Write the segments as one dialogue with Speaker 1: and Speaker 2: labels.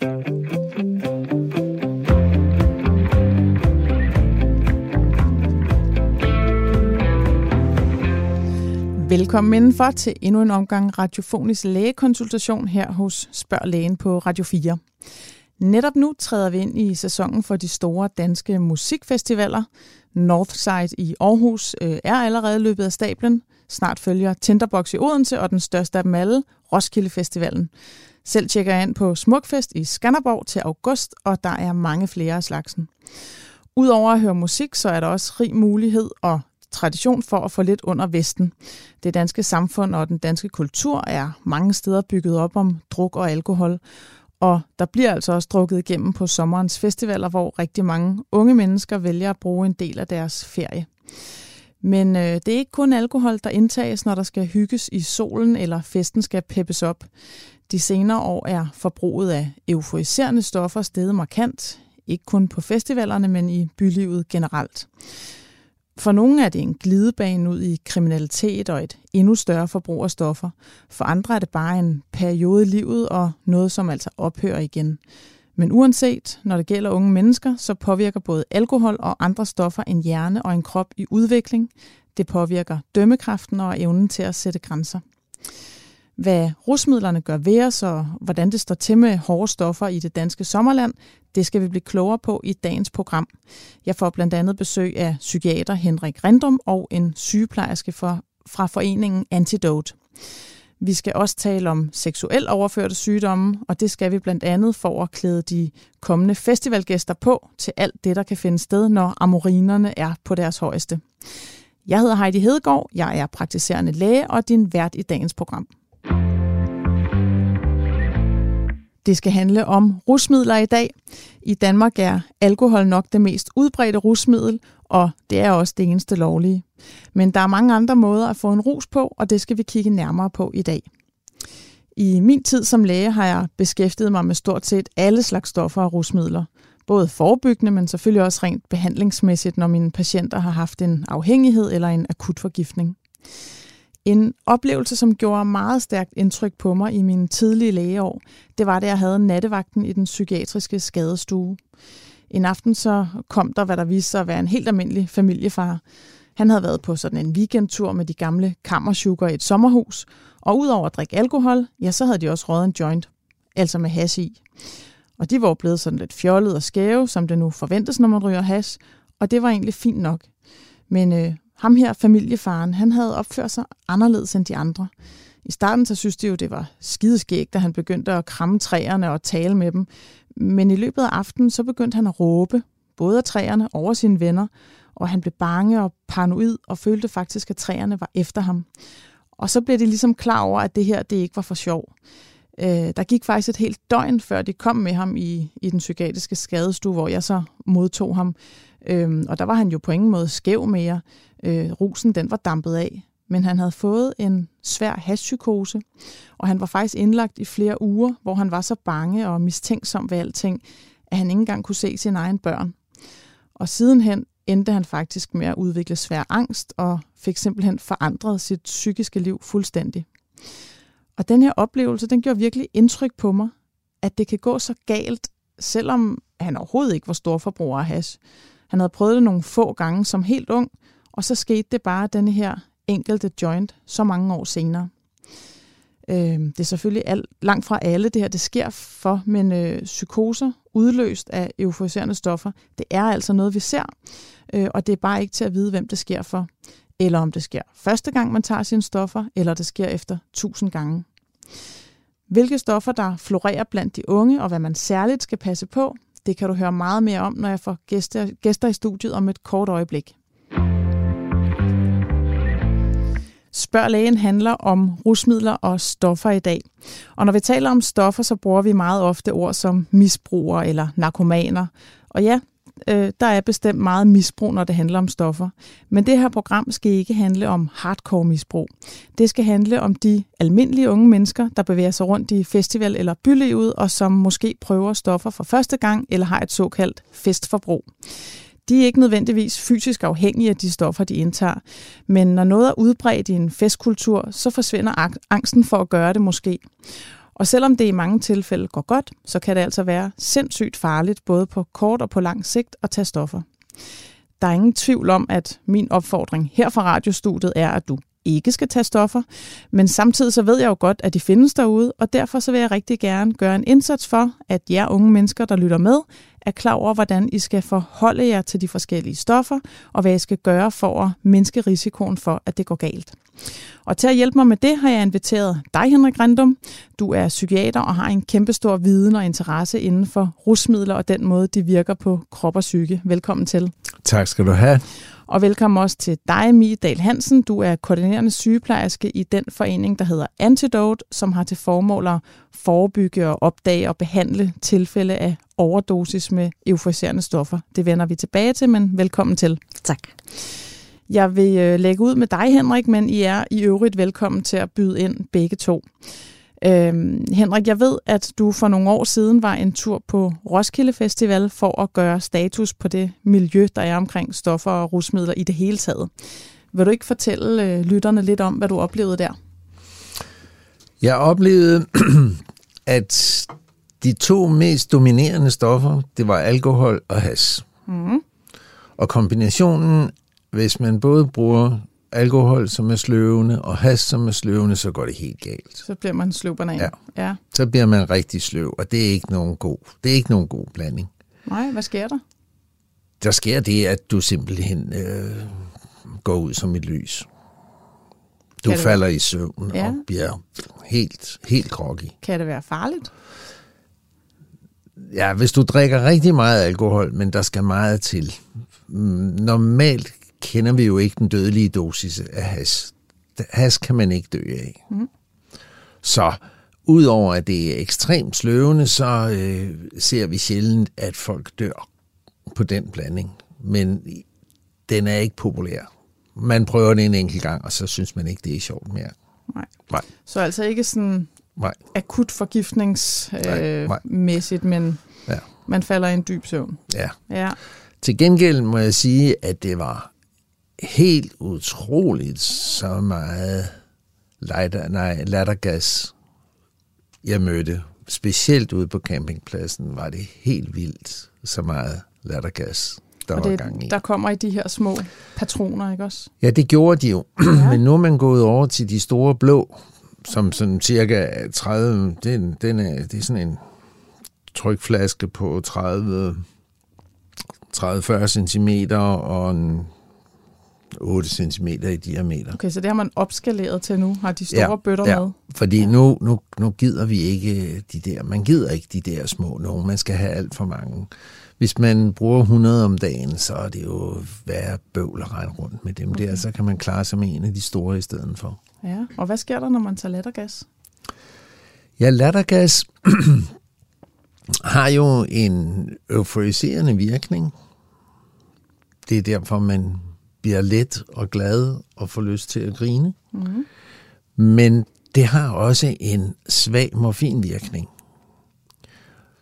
Speaker 1: Velkommen indenfor til endnu en omgang radiofonisk lægekonsultation her hos Spørg Lægen på Radio 4. Netop nu træder vi ind i sæsonen for de store danske musikfestivaler. Northside i Aarhus øh, er allerede løbet af stablen. Snart følger Tinderbox i Odense og den største af dem alle, Roskilde Festivalen. Selv tjekker jeg ind på Smukfest i Skanderborg til august, og der er mange flere af slagsen. Udover at høre musik, så er der også rig mulighed og tradition for at få lidt under Vesten. Det danske samfund og den danske kultur er mange steder bygget op om druk og alkohol, og der bliver altså også drukket igennem på sommerens festivaler, hvor rigtig mange unge mennesker vælger at bruge en del af deres ferie. Men øh, det er ikke kun alkohol, der indtages, når der skal hygges i solen eller festen skal peppes op. De senere år er forbruget af euforiserende stoffer steget markant, ikke kun på festivalerne, men i bylivet generelt. For nogle er det en glidebane ud i kriminalitet og et endnu større forbrug af stoffer. For andre er det bare en periode i livet og noget, som altså ophører igen. Men uanset, når det gælder unge mennesker, så påvirker både alkohol og andre stoffer en hjerne og en krop i udvikling. Det påvirker dømmekraften og evnen til at sætte grænser. Hvad rusmidlerne gør ved os, og hvordan det står til med hårde stoffer i det danske sommerland, det skal vi blive klogere på i dagens program. Jeg får blandt andet besøg af psykiater Henrik Rendum og en sygeplejerske for, fra foreningen Antidote. Vi skal også tale om seksuel overførte sygdomme, og det skal vi blandt andet for at klæde de kommende festivalgæster på til alt det, der kan finde sted, når amorinerne er på deres højeste. Jeg hedder Heidi Hedegaard, jeg er praktiserende læge og din vært i dagens program. Det skal handle om rusmidler i dag. I Danmark er alkohol nok det mest udbredte rusmiddel, og det er også det eneste lovlige. Men der er mange andre måder at få en rus på, og det skal vi kigge nærmere på i dag. I min tid som læge har jeg beskæftiget mig med stort set alle slags stoffer og rusmidler. Både forebyggende, men selvfølgelig også rent behandlingsmæssigt, når mine patienter har haft en afhængighed eller en akut forgiftning. En oplevelse, som gjorde meget stærkt indtryk på mig i mine tidlige lægeår, det var, da jeg havde nattevagten i den psykiatriske skadestue. En aften så kom der, hvad der viste sig at være en helt almindelig familiefar. Han havde været på sådan en weekendtur med de gamle kammersugar i et sommerhus, og udover at drikke alkohol, ja, så havde de også røget en joint, altså med hash i. Og de var blevet sådan lidt fjollet og skæve, som det nu forventes, når man ryger hash, og det var egentlig fint nok. Men øh, ham her, familiefaren, han havde opført sig anderledes end de andre. I starten så synes de jo, det var skideskægt, da han begyndte at kramme træerne og tale med dem. Men i løbet af aftenen, så begyndte han at råbe, både af træerne over sine venner, og han blev bange og paranoid og følte faktisk, at træerne var efter ham. Og så blev de ligesom klar over, at det her det ikke var for sjov. Øh, der gik faktisk et helt døgn, før de kom med ham i, i den psykiatriske skadestue, hvor jeg så modtog ham. Øhm, og der var han jo på ingen måde skæv mere. Øh, rusen den var dampet af. Men han havde fået en svær hashpsykose, og han var faktisk indlagt i flere uger, hvor han var så bange og mistænksom ved alting, at han ikke engang kunne se sine egne børn. Og sidenhen endte han faktisk med at udvikle svær angst og fik simpelthen forandret sit psykiske liv fuldstændig. Og den her oplevelse, den gjorde virkelig indtryk på mig, at det kan gå så galt, selvom han overhovedet ikke var storforbruger af hash. Han havde prøvet det nogle få gange som helt ung, og så skete det bare denne her enkelte joint så mange år senere. Øh, det er selvfølgelig alt, langt fra alle, det her det sker for, men øh, psykoser udløst af euforiserende stoffer, det er altså noget, vi ser, øh, og det er bare ikke til at vide, hvem det sker for, eller om det sker første gang, man tager sine stoffer, eller det sker efter tusind gange. Hvilke stoffer, der florerer blandt de unge, og hvad man særligt skal passe på, det kan du høre meget mere om, når jeg får gæster, gæster i studiet om et kort øjeblik. Spørg lægen handler om rusmidler og stoffer i dag. Og når vi taler om stoffer, så bruger vi meget ofte ord som misbrugere eller narkomaner. Og ja, øh, der er bestemt meget misbrug, når det handler om stoffer. Men det her program skal ikke handle om hardcore misbrug. Det skal handle om de almindelige unge mennesker, der bevæger sig rundt i festival- eller bylivet, og som måske prøver stoffer for første gang, eller har et såkaldt festforbrug. De er ikke nødvendigvis fysisk afhængige af de stoffer, de indtager, men når noget er udbredt i en festkultur, så forsvinder angsten for at gøre det måske. Og selvom det i mange tilfælde går godt, så kan det altså være sindssygt farligt både på kort og på lang sigt at tage stoffer. Der er ingen tvivl om, at min opfordring her fra radiostudiet er, at du ikke skal tage stoffer, men samtidig så ved jeg jo godt, at de findes derude, og derfor så vil jeg rigtig gerne gøre en indsats for, at jer unge mennesker, der lytter med, er klar over, hvordan I skal forholde jer til de forskellige stoffer, og hvad I skal gøre for at mindske risikoen for, at det går galt. Og til at hjælpe mig med det, har jeg inviteret dig, Henrik Rendum. Du er psykiater og har en kæmpestor viden og interesse inden for rusmidler og den måde, de virker på krop og psyke. Velkommen til.
Speaker 2: Tak skal du have.
Speaker 1: Og velkommen også til dig, Mie Dahl Hansen. Du er koordinerende sygeplejerske i den forening, der hedder Antidote, som har til formål at forebygge og opdage og behandle tilfælde af overdosis med euforiserende stoffer. Det vender vi tilbage til, men velkommen til.
Speaker 3: Tak.
Speaker 1: Jeg vil øh, lægge ud med dig, Henrik, men I er i øvrigt velkommen til at byde ind begge to. Øhm, Henrik, jeg ved, at du for nogle år siden var en tur på Roskilde Festival for at gøre status på det miljø, der er omkring stoffer og rusmidler i det hele taget. Vil du ikke fortælle øh, lytterne lidt om, hvad du oplevede der?
Speaker 2: Jeg oplevede, at de to mest dominerende stoffer, det var alkohol og has. Mm. Og kombinationen, hvis man både bruger alkohol, som er sløvende, og has, som er sløvende, så går det helt galt.
Speaker 1: Så bliver man sløv banan.
Speaker 2: Ja.
Speaker 1: ja.
Speaker 2: Så bliver man rigtig sløv, og det er ikke nogen god, det er ikke nogen god blanding.
Speaker 1: Nej, hvad sker der?
Speaker 2: Der sker det, at du simpelthen øh, går ud som et lys. Du
Speaker 1: Kan det
Speaker 2: falder i søvn
Speaker 1: Ja.
Speaker 2: og bliver helt, helt groggy.
Speaker 1: Kan det være farligt?
Speaker 2: Ja, hvis du drikker rigtig meget alkohol, men der skal meget til. Mm, Normalt kender vi jo ikke den dødelige dosis af has. Has kan man ikke dø af. Mm. Så udover at det er ekstremt sløvende, så øh, ser vi sjældent, at folk dør på den blanding. Men den er ikke populær. Man prøver det en enkelt gang, og så synes man ikke, det er sjovt mere.
Speaker 1: Nej.
Speaker 2: Nej,
Speaker 1: Så altså ikke sådan
Speaker 2: nej,
Speaker 1: akut forgiftningsmæssigt, øh, men
Speaker 2: ja,
Speaker 1: man falder i en dyb søvn.
Speaker 2: ja.
Speaker 1: Ja.
Speaker 2: Til gengæld må jeg sige, at det var helt utroligt så meget lighter, nej, lattergas, jeg mødte. Specielt ude på campingpladsen var det helt vildt så meget lattergas, der
Speaker 1: Og
Speaker 2: var
Speaker 1: det,
Speaker 2: gang i.
Speaker 1: der kommer i de her små patroner, ikke også?
Speaker 2: Ja, det gjorde de jo.
Speaker 1: Ja.
Speaker 2: Men nu er man gået over til de store blå, som sådan cirka 30, den, den er, det er sådan en trykflaske på 30 30-40 cm og en 8 cm i diameter.
Speaker 1: Okay, så det har man opskaleret til nu, har de store ja, bøtter
Speaker 2: ja,
Speaker 1: med.
Speaker 2: fordi nu, nu, nu gider vi ikke de der, man gider ikke de der små nogen, man skal have alt for mange. Hvis man bruger 100 om dagen, så er det jo værre bøvl at regne rundt med dem okay. der, så kan man klare sig med en af de store i stedet for.
Speaker 1: Ja, og hvad sker der, når man tager lattergas?
Speaker 2: Ja, lattergas har jo en euforiserende virkning. Det er derfor, man bliver let og glad og får lyst til at grine. Mm. Men det har også en svag morfinvirkning,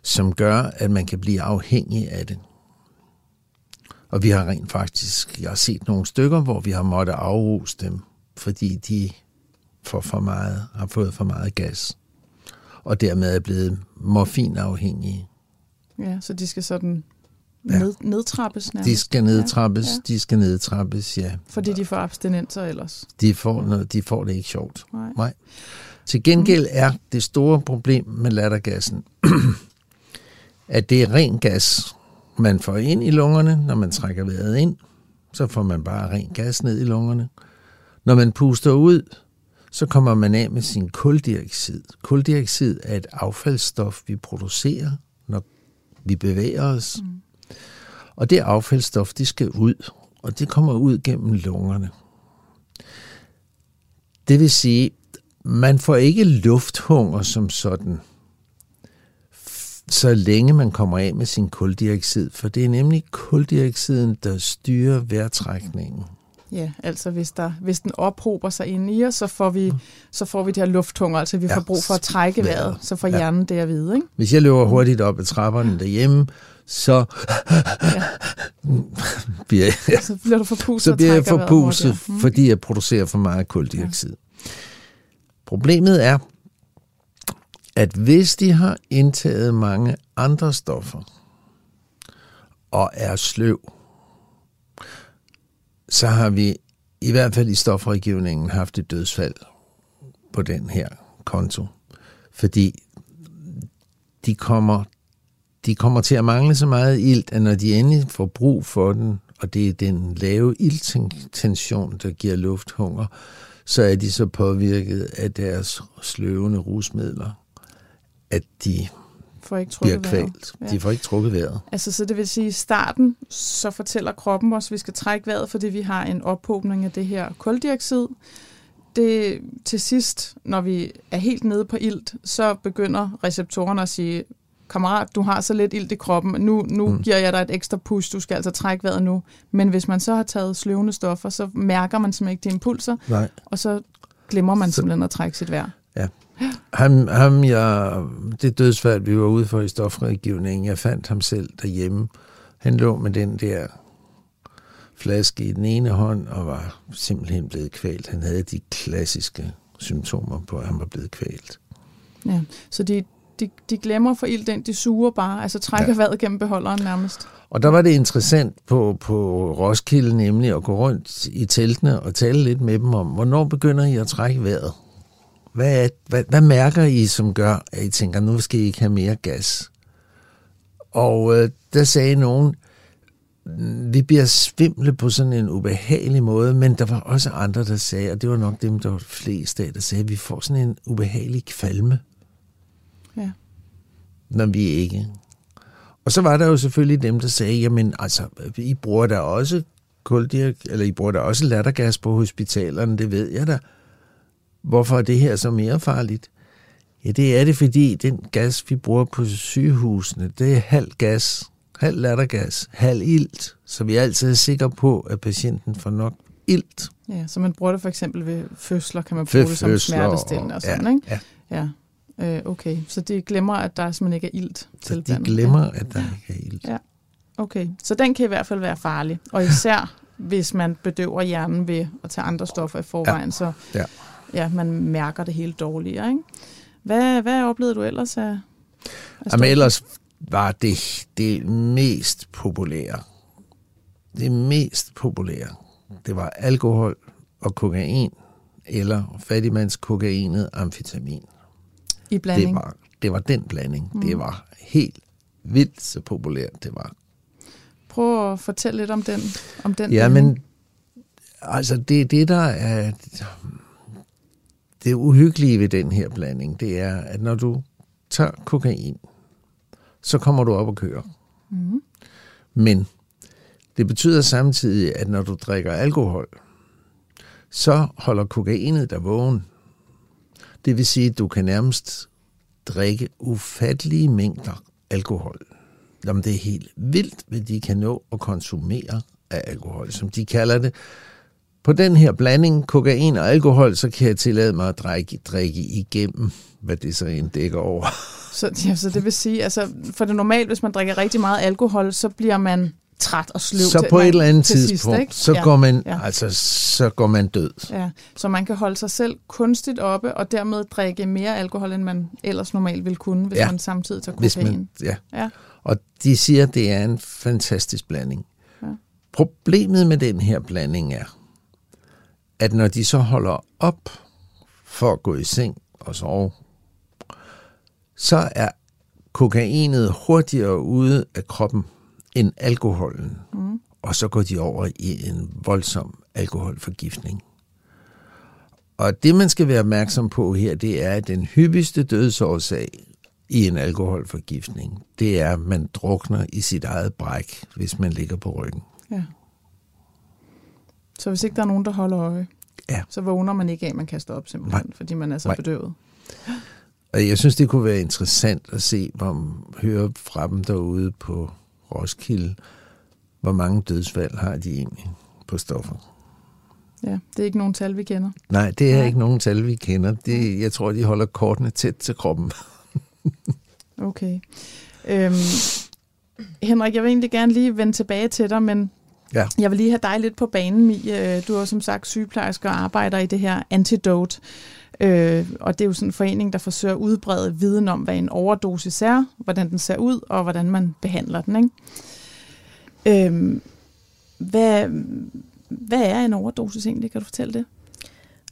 Speaker 2: som gør, at man kan blive afhængig af det. Og vi har rent faktisk, jeg har set nogle stykker, hvor vi har måttet afruse dem, fordi de får for meget, har fået for meget gas og dermed er blevet morfinafhængige.
Speaker 1: Ja, så de skal sådan
Speaker 2: Ja.
Speaker 1: ned, nedtrappes nærmest.
Speaker 2: De skal nedtrappes,
Speaker 1: Ja,
Speaker 2: ja, de skal nedtrappes, ja.
Speaker 1: Fordi de får abstinenser ellers.
Speaker 2: De får, noget, de får det ikke sjovt.
Speaker 1: Nej.
Speaker 2: Nej. Til gengæld er det store problem med lattergassen, at det er ren gas, man får ind i lungerne, når man trækker vejret ind. Så får man bare ren gas ned i lungerne. Når man puster ud, så kommer man af med sin kuldioxid. Kuldioxid er et affaldsstof, vi producerer, når vi bevæger os. Mm. Og det affaldsstof, det skal ud, og det kommer ud gennem lungerne. Det vil sige, man får ikke lufthunger som sådan, så længe man kommer af med sin kuldioxid, for det er nemlig kuldioxiden, der styrer vejrtrækningen.
Speaker 1: Ja, altså hvis, der, hvis den ophober sig inde i os, så får vi, så får vi de her lufttunger, altså vi
Speaker 2: Ja,
Speaker 1: får brug for at trække
Speaker 2: vejret.
Speaker 1: vejret, så får
Speaker 2: Ja.
Speaker 1: hjernen det at vide, ikke?
Speaker 2: Hvis jeg løber hurtigt op ad trapperne derhjemme, så bliver jeg,
Speaker 1: Så bliver du forpustet
Speaker 2: så bliver jeg forpustet.
Speaker 1: Mm.
Speaker 2: fordi jeg producerer for meget kuldioxid. Problemet er, at hvis de har indtaget mange andre stoffer og er sløv, så har vi i hvert fald i stofregivningen haft et dødsfald på den her konto. Fordi de kommer, de kommer til at mangle så meget ilt, at når de endelig får brug for den, og det er den lave ilttension, der giver lufthunger, så er de så påvirket af deres sløvende rusmidler, at de
Speaker 1: får ikke
Speaker 2: bliver kvalt. Ja. De får ikke trukket vejret.
Speaker 1: Altså, så det vil sige, i starten, så fortæller kroppen os, at vi skal trække vejret, fordi vi har en ophobning af det her koldioxid. Det, til sidst, når vi er helt nede på ilt, så begynder receptorerne at sige, kammerat, du har så lidt ilt i kroppen, nu, nu
Speaker 2: Mm.
Speaker 1: giver jeg dig et ekstra push, du skal altså trække vejret nu. Men hvis man så har taget sløvende stoffer, så mærker man simpelthen ikke de impulser,
Speaker 2: Nej.
Speaker 1: og så glemmer man
Speaker 2: Så-
Speaker 1: simpelthen at trække sit vejr.
Speaker 2: Ham, ham jeg, det dødsfald, vi var ude for i stofregivningen, jeg fandt ham selv derhjemme. Han lå med den der flaske i den ene hånd og var simpelthen blevet kvalt. Han havde de klassiske symptomer på, at han var blevet kvalt.
Speaker 1: Ja. Så de, de, de glemmer for ild den, de suger bare, altså trækker
Speaker 2: Ja.
Speaker 1: vejret gennem beholderen nærmest.
Speaker 2: Og der var det interessant på, på Roskilde nemlig at gå rundt i teltene og tale lidt med dem om, hvornår begynder I at trække vejret? Hvad, er, hvad, hvad mærker I, som gør, at I tænker, nu skal I ikke have mere gas? Og øh, der sagde nogen, "Mm, vi bliver svimle på sådan en ubehagelig måde, men der var også andre, der sagde, og det var nok dem, der var flest af, der sagde, at vi får sådan en ubehagelig kvalme. Når vi ikke og så var der jo selvfølgelig dem, der sagde, jamen altså, I bruger da også kuldirk, eller I bruger da også lattergas på hospitalerne, det ved jeg da. Hvorfor er det her så mere farligt? Ja, det er det, fordi den gas, vi bruger på sygehusene, det er halv gas, halv lattergas, halv ilt, så vi er altid sikre på, at patienten får nok ilt.
Speaker 1: Ja, så man bruger det for eksempel ved fødsler, kan man
Speaker 2: Ved
Speaker 1: bruge det som smertestillende og sådan,
Speaker 2: ja,
Speaker 1: ikke?
Speaker 2: Ja,
Speaker 1: Ja. Øh, okay, så de glemmer, at der simpelthen ikke er ilt
Speaker 2: så
Speaker 1: til
Speaker 2: de glemmer, at der ikke er ilt.
Speaker 1: Ja. Okay, så den kan i hvert fald være farlig. Og især, hvis man bedøver hjernen ved at tage andre stoffer i forvejen, så
Speaker 2: Ja.
Speaker 1: ja, man mærker det helt dårligere, ikke? Hvad, hvad oplevede du ellers af, af
Speaker 2: Jamen ellers var det det mest populære. Det mest populære, det var alkohol og kokain, eller fattigmandskokainet amfetamin.
Speaker 1: I blanding?
Speaker 2: Det var, det var den blanding.
Speaker 1: Mm.
Speaker 2: Mm. Det var helt vildt så populært, det var.
Speaker 1: Prøv at fortælle lidt om den, om den
Speaker 2: Ja,
Speaker 1: blanding.
Speaker 2: men altså det, det der er det uhyggelige ved den her blanding, det er, at når du tager kokain, så kommer du op og kører.
Speaker 1: Mhm.
Speaker 2: Men det betyder samtidig, at når du drikker alkohol, så holder kokainet dig vågen. Det vil sige, at du kan nærmest drikke ufattelige mængder alkohol. Jamen, det er helt vildt, hvad de kan nå at konsumere af alkohol, som de kalder det. På den her blanding, kokain og alkohol, så kan jeg tillade mig at drikke, drikke igennem, hvad det så end dækker over.
Speaker 1: Så, ja, så det vil sige, altså, for det normalt, hvis man drikker rigtig meget alkohol, så bliver man træt og sløv.
Speaker 2: Så
Speaker 1: til,
Speaker 2: på
Speaker 1: man,
Speaker 2: et eller andet
Speaker 1: til sidst,
Speaker 2: tidspunkt,
Speaker 1: ikke?
Speaker 2: så,
Speaker 1: Ja,
Speaker 2: går man,
Speaker 1: ja.
Speaker 2: altså, så går man død.
Speaker 1: Ja, så man kan holde sig selv kunstigt oppe, og dermed drikke mere alkohol, end man ellers normalt ville kunne, hvis
Speaker 2: Ja.
Speaker 1: man samtidig tager kokain.
Speaker 2: man, ja.
Speaker 1: Ja.
Speaker 2: Og de siger, at det er en fantastisk blanding.
Speaker 1: Ja.
Speaker 2: Problemet med den her blanding er, at når de så holder op for at gå i seng og sove, så er kokainet hurtigere ude af kroppen end alkoholen.
Speaker 1: Mm.
Speaker 2: Og så går de over i en voldsom alkoholforgiftning. Og det, man skal være opmærksom på her, det er, at den hyppigste dødsårsag i en alkoholforgiftning, det er, at man drukner i sit eget bræk, hvis man ligger på ryggen.
Speaker 1: ja. Så hvis ikke der er nogen, der holder øje,
Speaker 2: Ja.
Speaker 1: så vågner man ikke af, at man kaster op simpelthen,
Speaker 2: Nej.
Speaker 1: fordi man er så
Speaker 2: Nej.
Speaker 1: bedøvet.
Speaker 2: Og jeg synes, det kunne være interessant at se, hvor høre fra dem derude på Roskilde, hvor mange dødsfald har de egentlig på stoffer.
Speaker 1: Ja, det er ikke nogen tal, vi kender.
Speaker 2: Nej, det er
Speaker 1: Nej.
Speaker 2: ikke nogen tal, vi kender. Det, jeg tror, de holder kortene tæt til kroppen.
Speaker 1: Okay. Øhm, Henrik, jeg vil egentlig gerne lige vende tilbage til dig, men
Speaker 2: Ja.
Speaker 1: jeg vil lige have dig lidt på banen, Mie. Øh, Du er som sagt sygeplejerske og arbejder i det her antidote. Øh, og det er jo sådan en forening, der forsøger at udbrede viden om, hvad en overdosis er, hvordan den ser ud, og hvordan man behandler den. Ikke? Øh, hvad, hvad er en overdosis egentlig? Kan du fortælle det?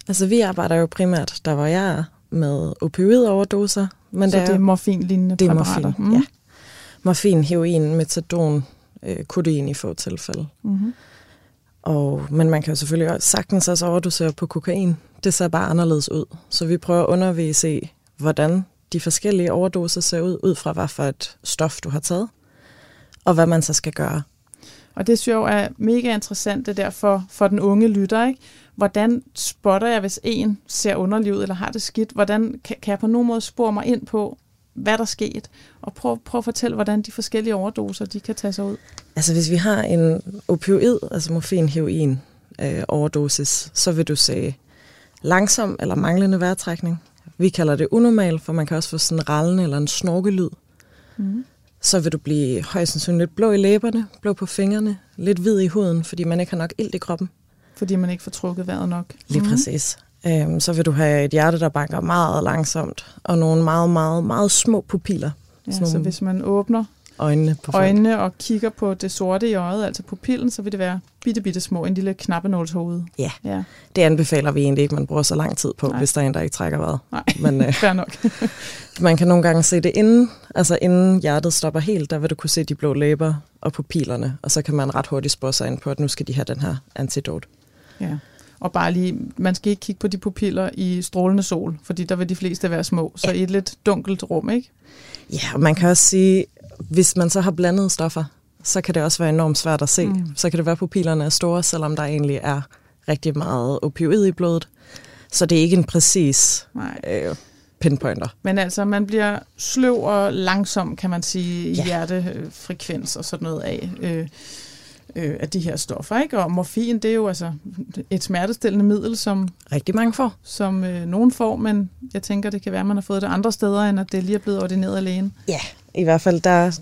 Speaker 3: Altså, vi arbejder jo primært, der hvor jeg med opioidoverdoser.
Speaker 1: Men Så det er, det er morfin-lignende
Speaker 3: det er præparater? Morfin, mm. ja. Morfin, heroin, metadon, øh, kodein i få tilfælde. Mm-hmm. Og, men man kan jo selvfølgelig også sagtens også overdosere på kokain. Det ser bare anderledes ud. Så vi prøver at undervise i, hvordan de forskellige overdoser ser ud, ud fra hvad for et stof, du har taget, og hvad man så skal gøre.
Speaker 1: Og det synes jeg jo er mega interessant, det der for, for den unge lytter. Ikke? Hvordan spotter jeg, hvis en ser underlig ud eller har det skidt? Hvordan kan, kan jeg på nogen måde spore mig ind på, hvad der sket? Og prøv, prøv at fortælle, hvordan de forskellige overdoser de kan tage sig ud.
Speaker 3: Altså hvis vi har en opioid, altså morfin, heroin, øh, overdosis, så vil du se langsom eller manglende vejrtrækning. Vi kalder det unormal, for man kan også få sådan en rallende eller en snorkelyd. Mm så vil du blive højst sandsynligt blå i læberne, blå på fingrene, lidt hvid i huden, fordi man ikke har nok ilt i kroppen.
Speaker 1: Fordi man ikke får trukket vejret nok.
Speaker 3: Lige mm. præcis. Øhm, så vil du have et hjerte, der banker meget langsomt, og nogle meget, meget, meget små pupiller.
Speaker 1: Ja, så hvis man åbner
Speaker 3: øjnene, på
Speaker 1: øjnene og kigger på det sorte i øjet, altså pupillen, så vil det være bitte, bitte små, en lille knappenålshoved.
Speaker 3: Ja. ja, det anbefaler vi egentlig ikke, man bruger så lang tid på, Nej. hvis der er en, der ikke trækker vejret.
Speaker 1: Nej, Men, øh, fair nok.
Speaker 3: man kan nogle gange se det inden, altså inden hjertet stopper helt, der vil du kunne se de blå læber og pupillerne, og så kan man ret hurtigt spore sig ind på, at nu skal de have den her antidot.
Speaker 1: Ja. Og bare lige, man skal ikke kigge på de pupiller i strålende sol, fordi der vil de fleste være små. Så ja. i et lidt dunkelt rum, ikke?
Speaker 3: Ja, og man kan også sige, hvis man så har blandet stoffer, så kan det også være enormt svært at se. Mm. Så kan det være, at pupillerne er store, selvom der egentlig er rigtig meget opioid i blodet. Så det er ikke en præcis øh, pinpointer.
Speaker 1: Men altså, man bliver sløv og langsom, kan man sige, i ja. hjertefrekvens og sådan noget af. Øh, øh, af de her stoffer. Ikke? Og morfin, det er jo altså et smertestillende middel, som
Speaker 3: rigtig mange får.
Speaker 1: Som øh, nogen får, men jeg tænker, det kan være, at man har fået det andre steder, end at det lige er blevet ordineret af lægen.
Speaker 3: Ja, i hvert fald der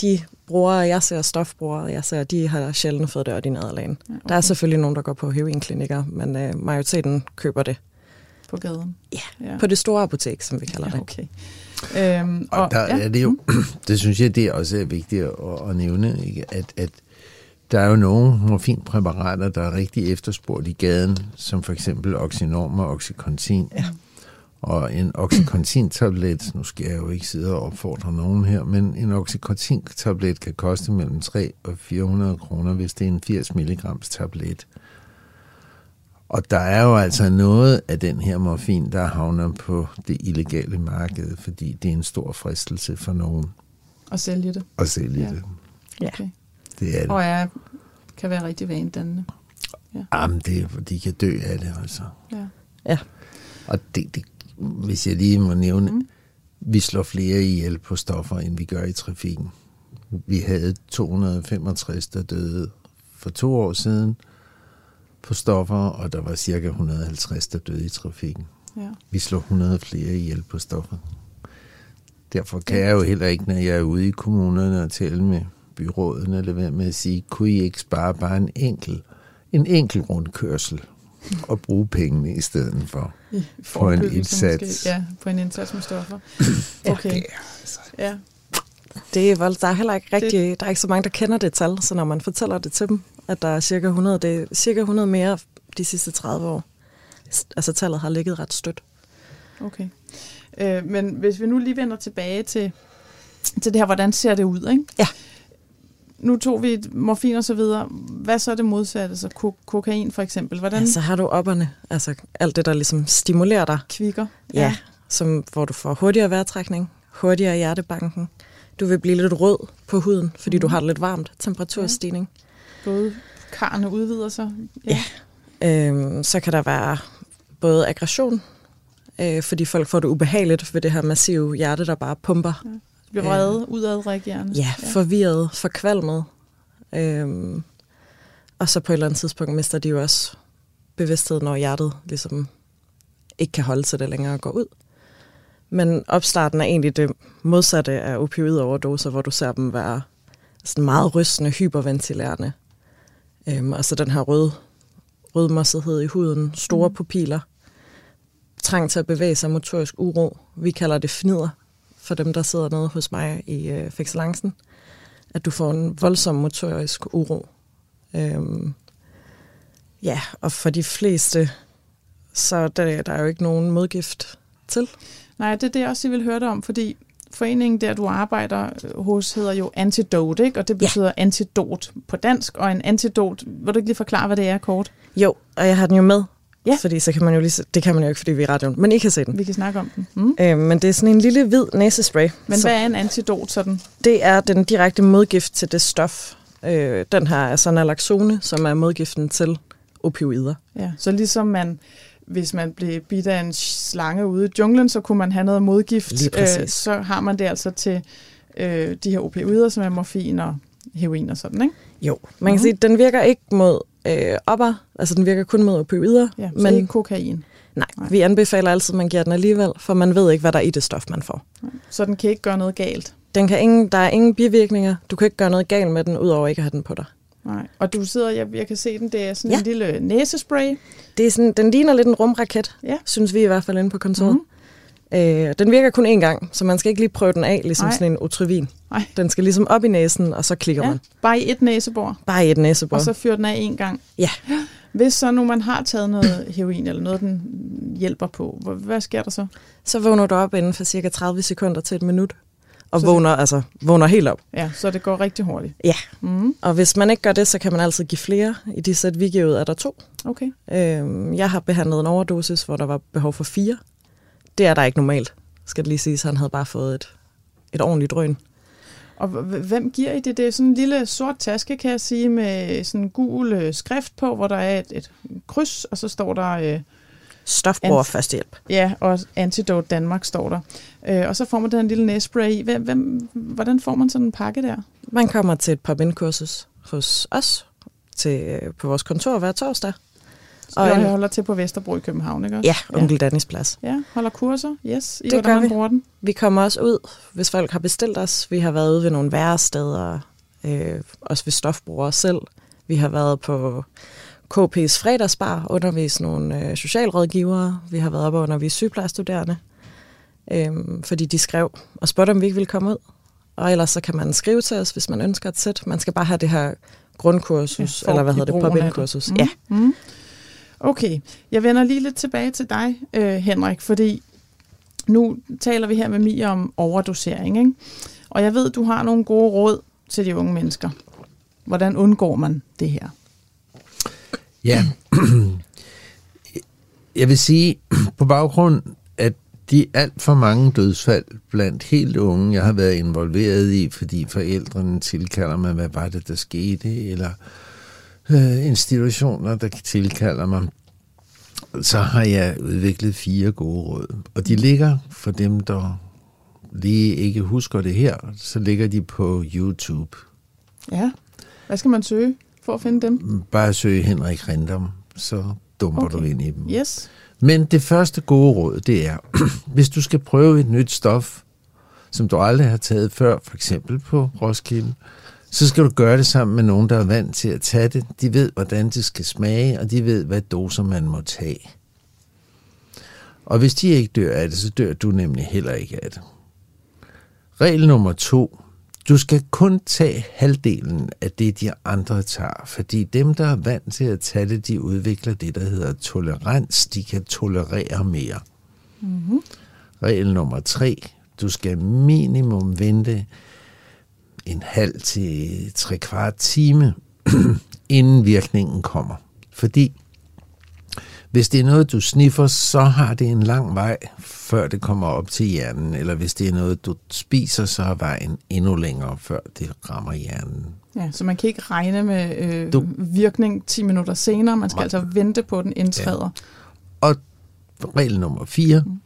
Speaker 3: de brugere, jeg ser stofbrugere, jeg ser, de har sjældent fået det ordineret af lægen. Ja, okay. Der er selvfølgelig nogen, der går på heroinklinikker, men øh, majoriteten køber det.
Speaker 1: På gaden?
Speaker 3: Ja, ja, på det store apotek, som vi kalder ja,
Speaker 1: okay. det. Øhm,
Speaker 2: og, og der ja. er det jo, det synes jeg, det er også vigtigt at, at nævne, ikke? At, at der er jo nogle morfinpræparater, der er rigtig efterspurgt i gaden, som for eksempel Oxynorm og Oxycontin. Ja. Og en Oxycontin-tablet, nu skal jeg jo ikke sidde og opfordre nogen her, men en Oxycontin-tablet kan koste mellem 3 og 400 kroner, hvis det er en 80 mg tablet. Og der er jo altså noget af den her morfin, der havner på det illegale marked, fordi det er en stor fristelse for nogen.
Speaker 1: At sælge det.
Speaker 2: At sælge ja. det.
Speaker 1: Okay. Det er det. Og er, kan være rigtig vanedannende.
Speaker 2: Ja. Jamen, det, de kan dø af det, altså.
Speaker 1: Ja.
Speaker 3: ja.
Speaker 2: Og det, det, hvis jeg lige må nævne, mm. vi slår flere ihjel på stoffer, end vi gør i trafikken. Vi havde 265, der døde for to år siden på stoffer, og der var cirka 150, der døde i trafikken.
Speaker 1: Ja.
Speaker 2: Vi slår 100 flere ihjel på stoffer. Derfor kan jeg jo heller ikke, når jeg er ude i kommunerne og tale med byrådene, lade være med at sige, kunne I ikke spare bare en enkel, en enkel rundkørsel og bruge pengene i stedet for på en indsats.
Speaker 1: Måske. Ja, på en indsats med stoffer. Okay. ja, altså. ja.
Speaker 3: Det er, der er heller ikke rigtig, der er ikke så mange, der kender det tal, så når man fortæller det til dem, at der er cirka 100, det er cirka 100 mere de sidste 30 år. Altså tallet har ligget ret stødt.
Speaker 1: Okay. Øh, men hvis vi nu lige vender tilbage til, til det her, hvordan ser det ud, ikke?
Speaker 3: Ja
Speaker 1: nu tog vi morfin og så videre. Hvad så er det modsatte? Så ko- kokain for eksempel. Hvordan?
Speaker 3: Ja, så har du opperne. Altså alt det, der ligesom stimulerer dig.
Speaker 1: Kvikker.
Speaker 3: Ja, ja som, hvor du får hurtigere vejrtrækning, hurtigere hjertebanken. Du vil blive lidt rød på huden, fordi mm. du har det lidt varmt. Temperaturstigning.
Speaker 1: Ja. Både karne udvider sig.
Speaker 3: Ja. ja. Øhm, så kan der være både aggression, øh, fordi folk får det ubehageligt ved det her massive hjerte, der bare pumper. Ja
Speaker 1: vrede, øh, udadreagerende.
Speaker 3: Ja, ja, forvirret, forkvalmet. Øhm, og så på et eller andet tidspunkt mister de jo også bevidsthed, når hjertet ligesom ikke kan holde til det længere og går ud. Men opstarten er egentlig det modsatte af opioidoverdoser, hvor du ser dem være sådan meget rystende, hyperventilerende. Øhm, og så den her rød, rødmossethed i huden, store mm. pupiller. trang til at bevæge sig, motorisk uro. Vi kalder det fnider for dem, der sidder nede hos mig i øh, Fexelancen. At du får en voldsom motorisk uro. Øhm, ja, og for de fleste, så der, der er jo ikke nogen modgift til.
Speaker 1: Nej, det er det også, jeg vil høre dig om, fordi foreningen der, du arbejder hos, hedder jo Antidote, ikke? og det betyder ja. antidot på dansk, og en antidot, vil du ikke lige forklare, hvad det er kort?
Speaker 3: Jo, og jeg har den jo med, ja. fordi så kan man jo lige, det kan man jo ikke, fordi vi er radioen, men I kan se den.
Speaker 1: Vi kan snakke om den. Mm.
Speaker 3: Øh, men det er sådan en lille hvid næsespray.
Speaker 1: Men så, hvad er en antidot sådan?
Speaker 3: Det er den direkte modgift til det stof. Øh, den her er så naloxone, som er modgiften til opioider.
Speaker 1: Ja, så ligesom man hvis man blev bidt af en slange ude i junglen, så kunne man have noget modgift.
Speaker 3: Øh,
Speaker 1: så har man det altså til øh, de her opioider, som er morfin og heroin og sådan, ikke?
Speaker 3: Jo, man kan mm. sige, at den virker ikke mod øh, opper, altså den virker kun mod opioider.
Speaker 1: Ja, så men ikke kokain.
Speaker 3: Nej, nej, vi anbefaler altid, at man giver den alligevel, for man ved ikke, hvad der er i det stof, man får.
Speaker 1: Så den kan ikke gøre noget galt?
Speaker 3: Den kan ingen, der er ingen bivirkninger. Du kan ikke gøre noget galt med den, udover ikke at have den på dig.
Speaker 1: Nej, og du sidder, jeg, jeg kan se den, det er sådan ja. en lille næsespray.
Speaker 3: Det er sådan, den ligner lidt en rumraket, ja. synes vi i hvert fald inde på kontoret. Mm. Øh, den virker kun én gang, så man skal ikke lige prøve den af, ligesom Nej. sådan en Otrivin. Den skal ligesom op i næsen, og så klikker ja. man.
Speaker 1: Bare i et næsebor?
Speaker 3: Bare i et næsebor.
Speaker 1: Og så fyrer den af en gang?
Speaker 3: Ja.
Speaker 1: Hvis så nu man har taget noget heroin, eller noget, den hjælper på, hvad sker der så?
Speaker 3: Så vågner du op inden for cirka 30 sekunder til et minut og så vågner, det... altså, vågner helt op.
Speaker 1: Ja, så det går rigtig hurtigt.
Speaker 3: Ja, mm. og hvis man ikke gør det, så kan man altid give flere. I de sæt, vi giver ud, er der to.
Speaker 1: Okay.
Speaker 3: Øhm, jeg har behandlet en overdosis, hvor der var behov for fire. Det er der ikke normalt, skal det lige sige, han havde bare fået et, et ordentligt drøn.
Speaker 1: Og hvem giver I det? Det er sådan en lille sort taske, kan jeg sige, med sådan en gul øh, skrift på, hvor der er et, et kryds, og så står der... Øh,
Speaker 3: Stofbruger førstehjælp.
Speaker 1: Ja, og Antidote Danmark står der. Øh, og så får man den lille næsespray i. Hvem, hvem, hvordan får man sådan en pakke der?
Speaker 3: Man kommer til et pop-in-kursus hos os til, på vores kontor hver torsdag.
Speaker 1: Og jeg holder til på Vesterbro i København, ikke også?
Speaker 3: Ja, onkel ja. Danis plads.
Speaker 1: Ja, holder kurser, yes,
Speaker 3: i det hvordan man vi. bruger den. Vi kommer også ud, hvis folk har bestilt os. Vi har været ude ved nogle væresteder, øh, også ved stofbrugere selv. Vi har været på KP's fredagsbar, undervist nogle øh, socialrådgivere. Vi har været oppe og undervist sygeplejestuderende, øh, fordi de skrev og spurgte, om vi ikke ville komme ud. Og ellers så kan man skrive til os, hvis man ønsker et sæt. Man skal bare have det her grundkursus, ja, eller hvad hedder det, pop-in-kursus.
Speaker 1: Mm. Ja. Mm. Okay, jeg vender lige lidt tilbage til dig, øh, Henrik, fordi nu taler vi her med Mia om overdosering, ikke? og jeg ved, du har nogle gode råd til de unge mennesker. Hvordan undgår man det her?
Speaker 2: Ja, jeg vil sige, på baggrund af de alt for mange dødsfald blandt helt unge, jeg har været involveret i, fordi forældrene tilkalder mig, hvad var det, der skete, eller øh, institutioner, der tilkalder mig, så har jeg udviklet fire gode råd. Og de ligger for dem, der lige ikke husker det her, så ligger de på YouTube.
Speaker 1: Ja, hvad skal man søge? for at finde dem?
Speaker 2: Bare søg Henrik Rindom, så dumper okay. du ind i dem.
Speaker 1: Yes.
Speaker 2: Men det første gode råd, det er, hvis du skal prøve et nyt stof, som du aldrig har taget før, for eksempel på Roskilde, så skal du gøre det sammen med nogen, der er vant til at tage det. De ved, hvordan det skal smage, og de ved, hvad doser man må tage. Og hvis de ikke dør af det, så dør du nemlig heller ikke af det. Regel nummer to. Du skal kun tage halvdelen af det, de andre tager, fordi dem, der er vant til at tage det, de udvikler det, der hedder tolerans. De kan tolerere mere. Mm-hmm. Regel nummer tre. Du skal minimum vente en halv til tre kvart time, inden virkningen kommer. Fordi hvis det er noget, du sniffer, så har det en lang vej, før det kommer op til hjernen. Eller hvis det er noget, du spiser, så er vejen endnu længere, før det rammer hjernen.
Speaker 1: Ja, så man kan ikke regne med øh, du, virkning 10 minutter senere. Man skal man, altså vente på, at den indtræder.
Speaker 2: Ja. Og regel nummer 4. Mm.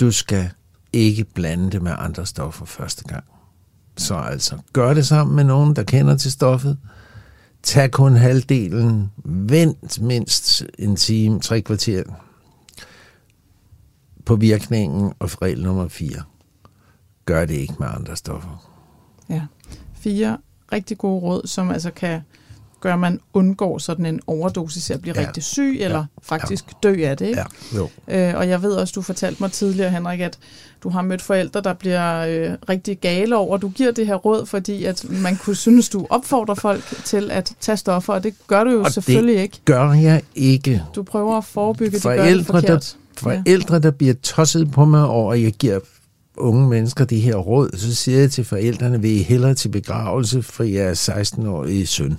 Speaker 2: Du skal ikke blande det med andre stoffer første gang. Så altså, gør det sammen med nogen, der kender til stoffet. Tag kun halvdelen. Vent mindst en time, tre kvarter på virkningen, og regel nummer 4. Gør det ikke med andre stoffer.
Speaker 1: Ja, fire rigtig gode råd, som altså kan gør, at man undgår sådan en overdosis at blive
Speaker 2: Ja.
Speaker 1: ja. rigtig syg, eller
Speaker 2: Ja.
Speaker 1: faktisk dø af det. Ikke?
Speaker 2: Ja, jo.
Speaker 1: Øh, og jeg ved også, du fortalte mig tidligere, Henrik, at du har mødt forældre, der bliver øh, rigtig gale over, at du giver det her råd, fordi at man kunne synes, du opfordrer folk til at tage stoffer, og det gør du jo
Speaker 2: Og
Speaker 1: selvfølgelig
Speaker 2: det
Speaker 1: ikke.
Speaker 2: gør jeg ikke.
Speaker 1: Du prøver at forebygge, at de gør det
Speaker 2: Forældre, der,
Speaker 1: forkert.
Speaker 2: forældre, der bliver tosset på mig over, at jeg giver unge mennesker de her råd, så siger jeg til forældrene, vil I hellere til begravelse, for jeg er 16-årige søn.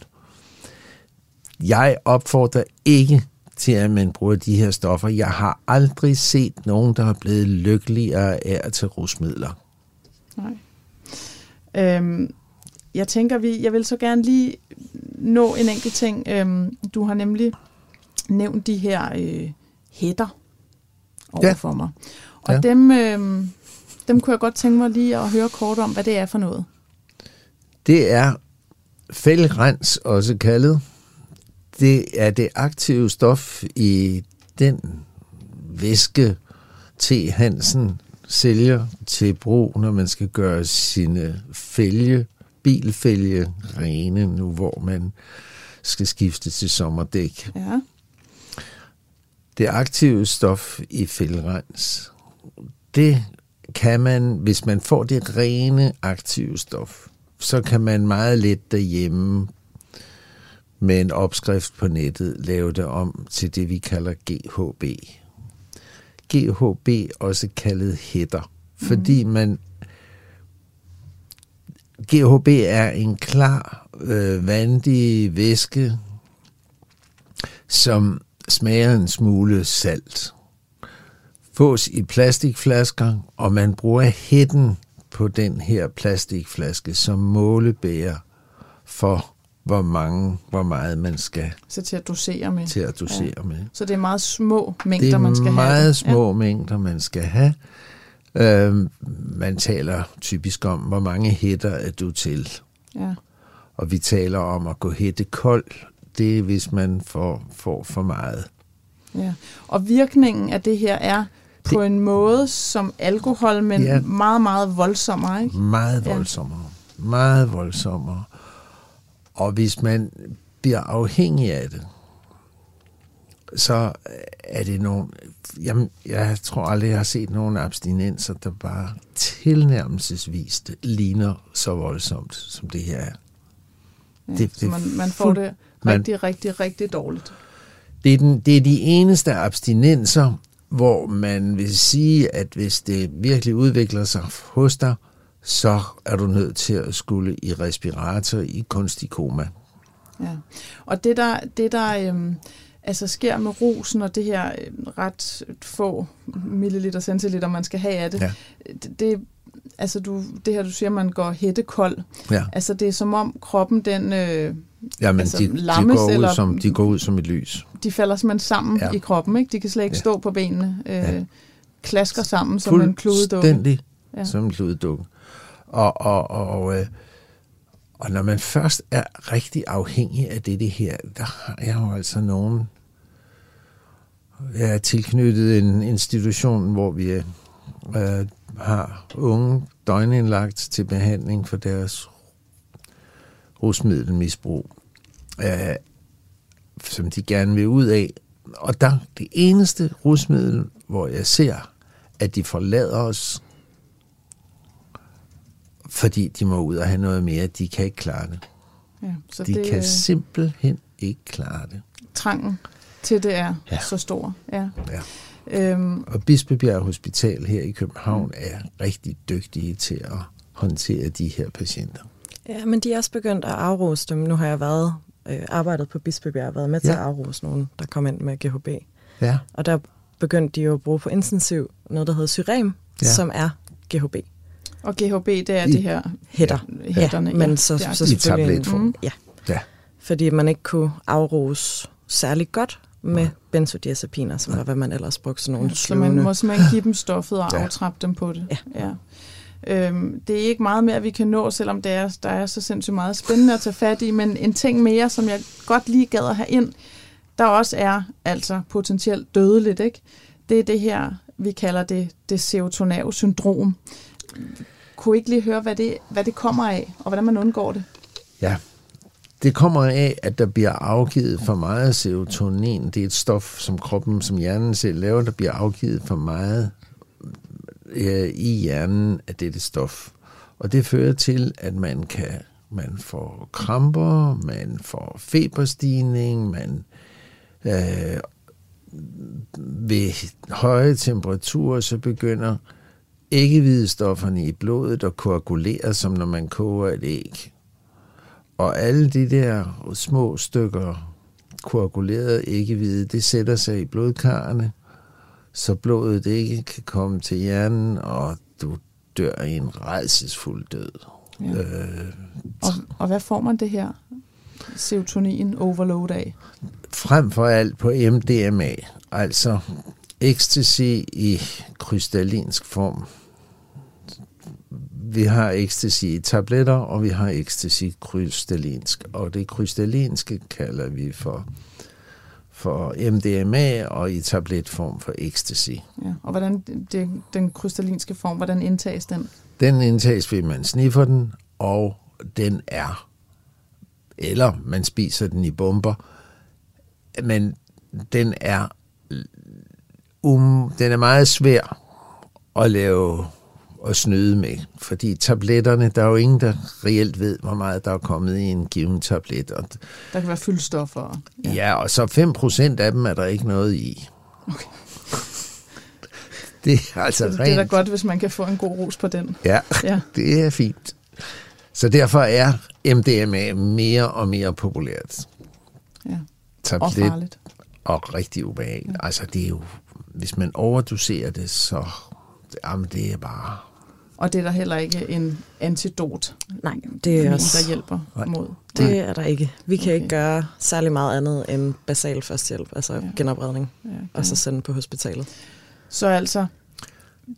Speaker 2: Jeg opfordrer ikke til, at man bruger de her stoffer. Jeg har aldrig set nogen, der er blevet lykkeligere af at tage rusmidler.
Speaker 1: Nej. Øhm, jeg tænker, vi, jeg vil så gerne lige nå en enkelt ting. Øhm, du har nemlig nævnt de her øh, hætter over
Speaker 2: Ja.
Speaker 1: for mig. Og
Speaker 2: Ja.
Speaker 1: dem, øh, dem kunne jeg godt tænke mig lige at høre kort om, hvad det er for noget.
Speaker 2: Det er fælgrens, også kaldet. Det er det aktive stof i den væske, T. Hansen sælger til brug, når man skal gøre sine fælge, bilfælge rene, nu hvor man skal skifte til sommerdæk.
Speaker 1: Ja.
Speaker 2: Det aktive stof i fælgrens, det kan man, hvis man får det rene aktive stof, så kan man meget let derhjemme med en opskrift på nettet lave det om til det, vi kalder GHB. GHB også kaldet hætter, fordi man GHB er en klar, øh, vandig væske, som smager en smule salt. Fås i plastikflasker, og man bruger hætten på den her plastikflaske som målebærer for, hvor mange, hvor meget man skal
Speaker 1: Så til at dosere med.
Speaker 2: til at dosere ja. med.
Speaker 1: Så det er meget små mængder,
Speaker 2: Det er
Speaker 1: man skal
Speaker 2: meget
Speaker 1: have.
Speaker 2: små ja. mængder, man skal have. Øhm, man taler typisk om, hvor mange hætter er du til.
Speaker 1: Ja. ja.
Speaker 2: Og vi taler om at gå hætte kold. Det er, hvis man får, får for meget.
Speaker 1: Ja. Og virkningen af det her er på en måde som alkohol, men
Speaker 2: Ja.
Speaker 1: ja. meget, meget voldsommere, ikke?
Speaker 2: Meget
Speaker 1: Ja.
Speaker 2: voldsommere. Meget voldsommere. Og hvis man bliver afhængig af det, så er det nogle... Jamen, jeg tror aldrig, jeg har set nogen abstinenser, der bare tilnærmelsesvist ligner så voldsomt, som det her er.
Speaker 1: Ja.
Speaker 2: Det-
Speaker 1: så
Speaker 2: det-
Speaker 1: man, man får det
Speaker 2: man-
Speaker 1: rigtig, rigtig, rigtig dårligt.
Speaker 2: Det er, den, det er de eneste abstinenser, hvor man vil sige, at hvis det virkelig udvikler sig hos dig, så er du nødt til at skulle i respirator i kunstig koma.
Speaker 1: Ja. Og det der, det der øhm, altså sker med rosen og det her øh, ret få milliliter, centiliter, man skal have af det,
Speaker 2: Ja.
Speaker 1: det, det, altså du, det her, du siger, man går hættekold.
Speaker 2: Ja,
Speaker 1: Altså det er som om kroppen, den, øh,
Speaker 2: Jamen,
Speaker 1: Altså,
Speaker 2: de, de,
Speaker 1: lammes
Speaker 2: går ud
Speaker 1: eller-
Speaker 2: som, de går ud som et lys.
Speaker 1: de falder simpelthen sammen
Speaker 2: Ja.
Speaker 1: i kroppen. Ikke? De kan slet ikke
Speaker 2: Ja.
Speaker 1: stå på benene. Øh,
Speaker 2: ja.
Speaker 1: Klasker sammen som en kludedukke.
Speaker 2: Fuldstændig
Speaker 1: Ja.
Speaker 2: som en kludedukke. Og, og, og, øh, og når man først er rigtig afhængig af det, det her, der har jeg jo altså nogen... Jeg er tilknyttet en institution, hvor vi øh, øh har unge døgnindlagt til behandling for deres rusmiddelmisbrug, øh, som de gerne vil ud af. Og der det eneste rusmiddel, hvor jeg ser, at de forlader os, fordi de må ud og have noget mere. De kan ikke klare det.
Speaker 1: Ja. Så
Speaker 2: De
Speaker 1: det,
Speaker 2: kan
Speaker 1: øh,
Speaker 2: simpelthen ikke klare det.
Speaker 1: trangen til det er
Speaker 2: Ja.
Speaker 1: så stor. Ja.
Speaker 2: Ja.
Speaker 1: Øhm,
Speaker 2: Og Bispebjerg Hospital her i København er rigtig dygtige til at håndtere de her patienter.
Speaker 3: Ja, men de er også begyndt at afrose dem. Nu har jeg været øh, arbejdet på Bispebjerg og været med til
Speaker 2: Ja.
Speaker 3: at afrose nogen, der kom ind med GHB.
Speaker 2: Ja,
Speaker 3: Og der begyndte de jo at bruge på intensiv noget, der hedder Syrem,
Speaker 2: ja.
Speaker 3: som er GHB.
Speaker 1: Og GHB, det er
Speaker 2: I-
Speaker 1: det her
Speaker 3: Hætter.
Speaker 1: hætterne.
Speaker 3: Ja, men så,
Speaker 1: det er
Speaker 3: så
Speaker 1: det.
Speaker 2: I tabletform.
Speaker 3: Mm, ja,
Speaker 2: ja.
Speaker 3: fordi man ikke kunne afrose særlig godt med benzodiazepiner, som var, hvad man ellers brugte sådan nogle
Speaker 1: Ja, så man må simpelthen give dem stoffet og
Speaker 2: Ja.
Speaker 1: ja. aftrappe dem på det.
Speaker 3: Ja.
Speaker 1: ja. Øhm, det er ikke meget mere, vi kan nå, selvom det er, der er så sindssygt meget spændende at tage fat i, men en ting mere, som jeg godt lige gad at have ind, der også er altså potentielt dødeligt, ikke? det er det her, vi kalder det, det serotonav-syndrom. Kunne ikke lige høre, hvad det, hvad det kommer af, og hvordan man undgår det?
Speaker 2: Ja, Det kommer af, at der bliver afgivet for meget serotonin. Det er et stof, som kroppen, som hjernen selv laver, der bliver afgivet for meget øh, i hjernen af dette stof. Og det fører til, at man kan man får kramper, man får feberstigning, man øh, ved høje temperaturer, så begynder æggehvidestofferne i blodet at koagulere, som når man koger et æg. Og alle de der små stykker koaguleret æggehvide, det sætter sig i blodkarrene, så blodet ikke kan komme til hjernen, og du dør i en redselsfuld død. Ja.
Speaker 1: Øh, og, og hvad får man det her serotonin overload af?
Speaker 2: Frem for alt på MDMA, altså ecstasy i krystallinsk form. Vi har ecstasy i tabletter, og vi har ecstasy krystallinsk. Og det krystallinske kalder vi for for MDMA og i tabletform for ecstasy.
Speaker 1: Ja, og hvordan det, den krystallinske form, hvordan indtages den?
Speaker 2: Den indtages ved, man sniffer den, og den er, eller man spiser den i bomber, men den er, um, den er meget svær at lave at snyde med. Fordi tabletterne, der er jo ingen, der reelt ved, hvor meget der er kommet i en given tablet. Og
Speaker 1: der kan være fyldstoffer.
Speaker 2: Ja. ja, og så 5% af dem er der ikke noget i. Okay.
Speaker 1: Det er altså så det, rent. det er da godt, hvis man kan få en god ros på den.
Speaker 2: Ja, ja. det er fint. Så derfor er MDMA mere og mere populært.
Speaker 1: Ja, Tablet, og farligt.
Speaker 2: Og rigtig ubehageligt. Ja. Altså, det er jo, hvis man overdoserer det, så jamen, det er bare
Speaker 1: og det er der heller ikke en antidot,
Speaker 3: Nej, det er
Speaker 1: også, der hjælper Nej. mod.
Speaker 3: Det Nej. er der ikke. Vi kan okay. ikke gøre særlig meget andet end basal førstehjælp, altså ja. genopredning, ja, og så sende på hospitalet.
Speaker 1: Så altså,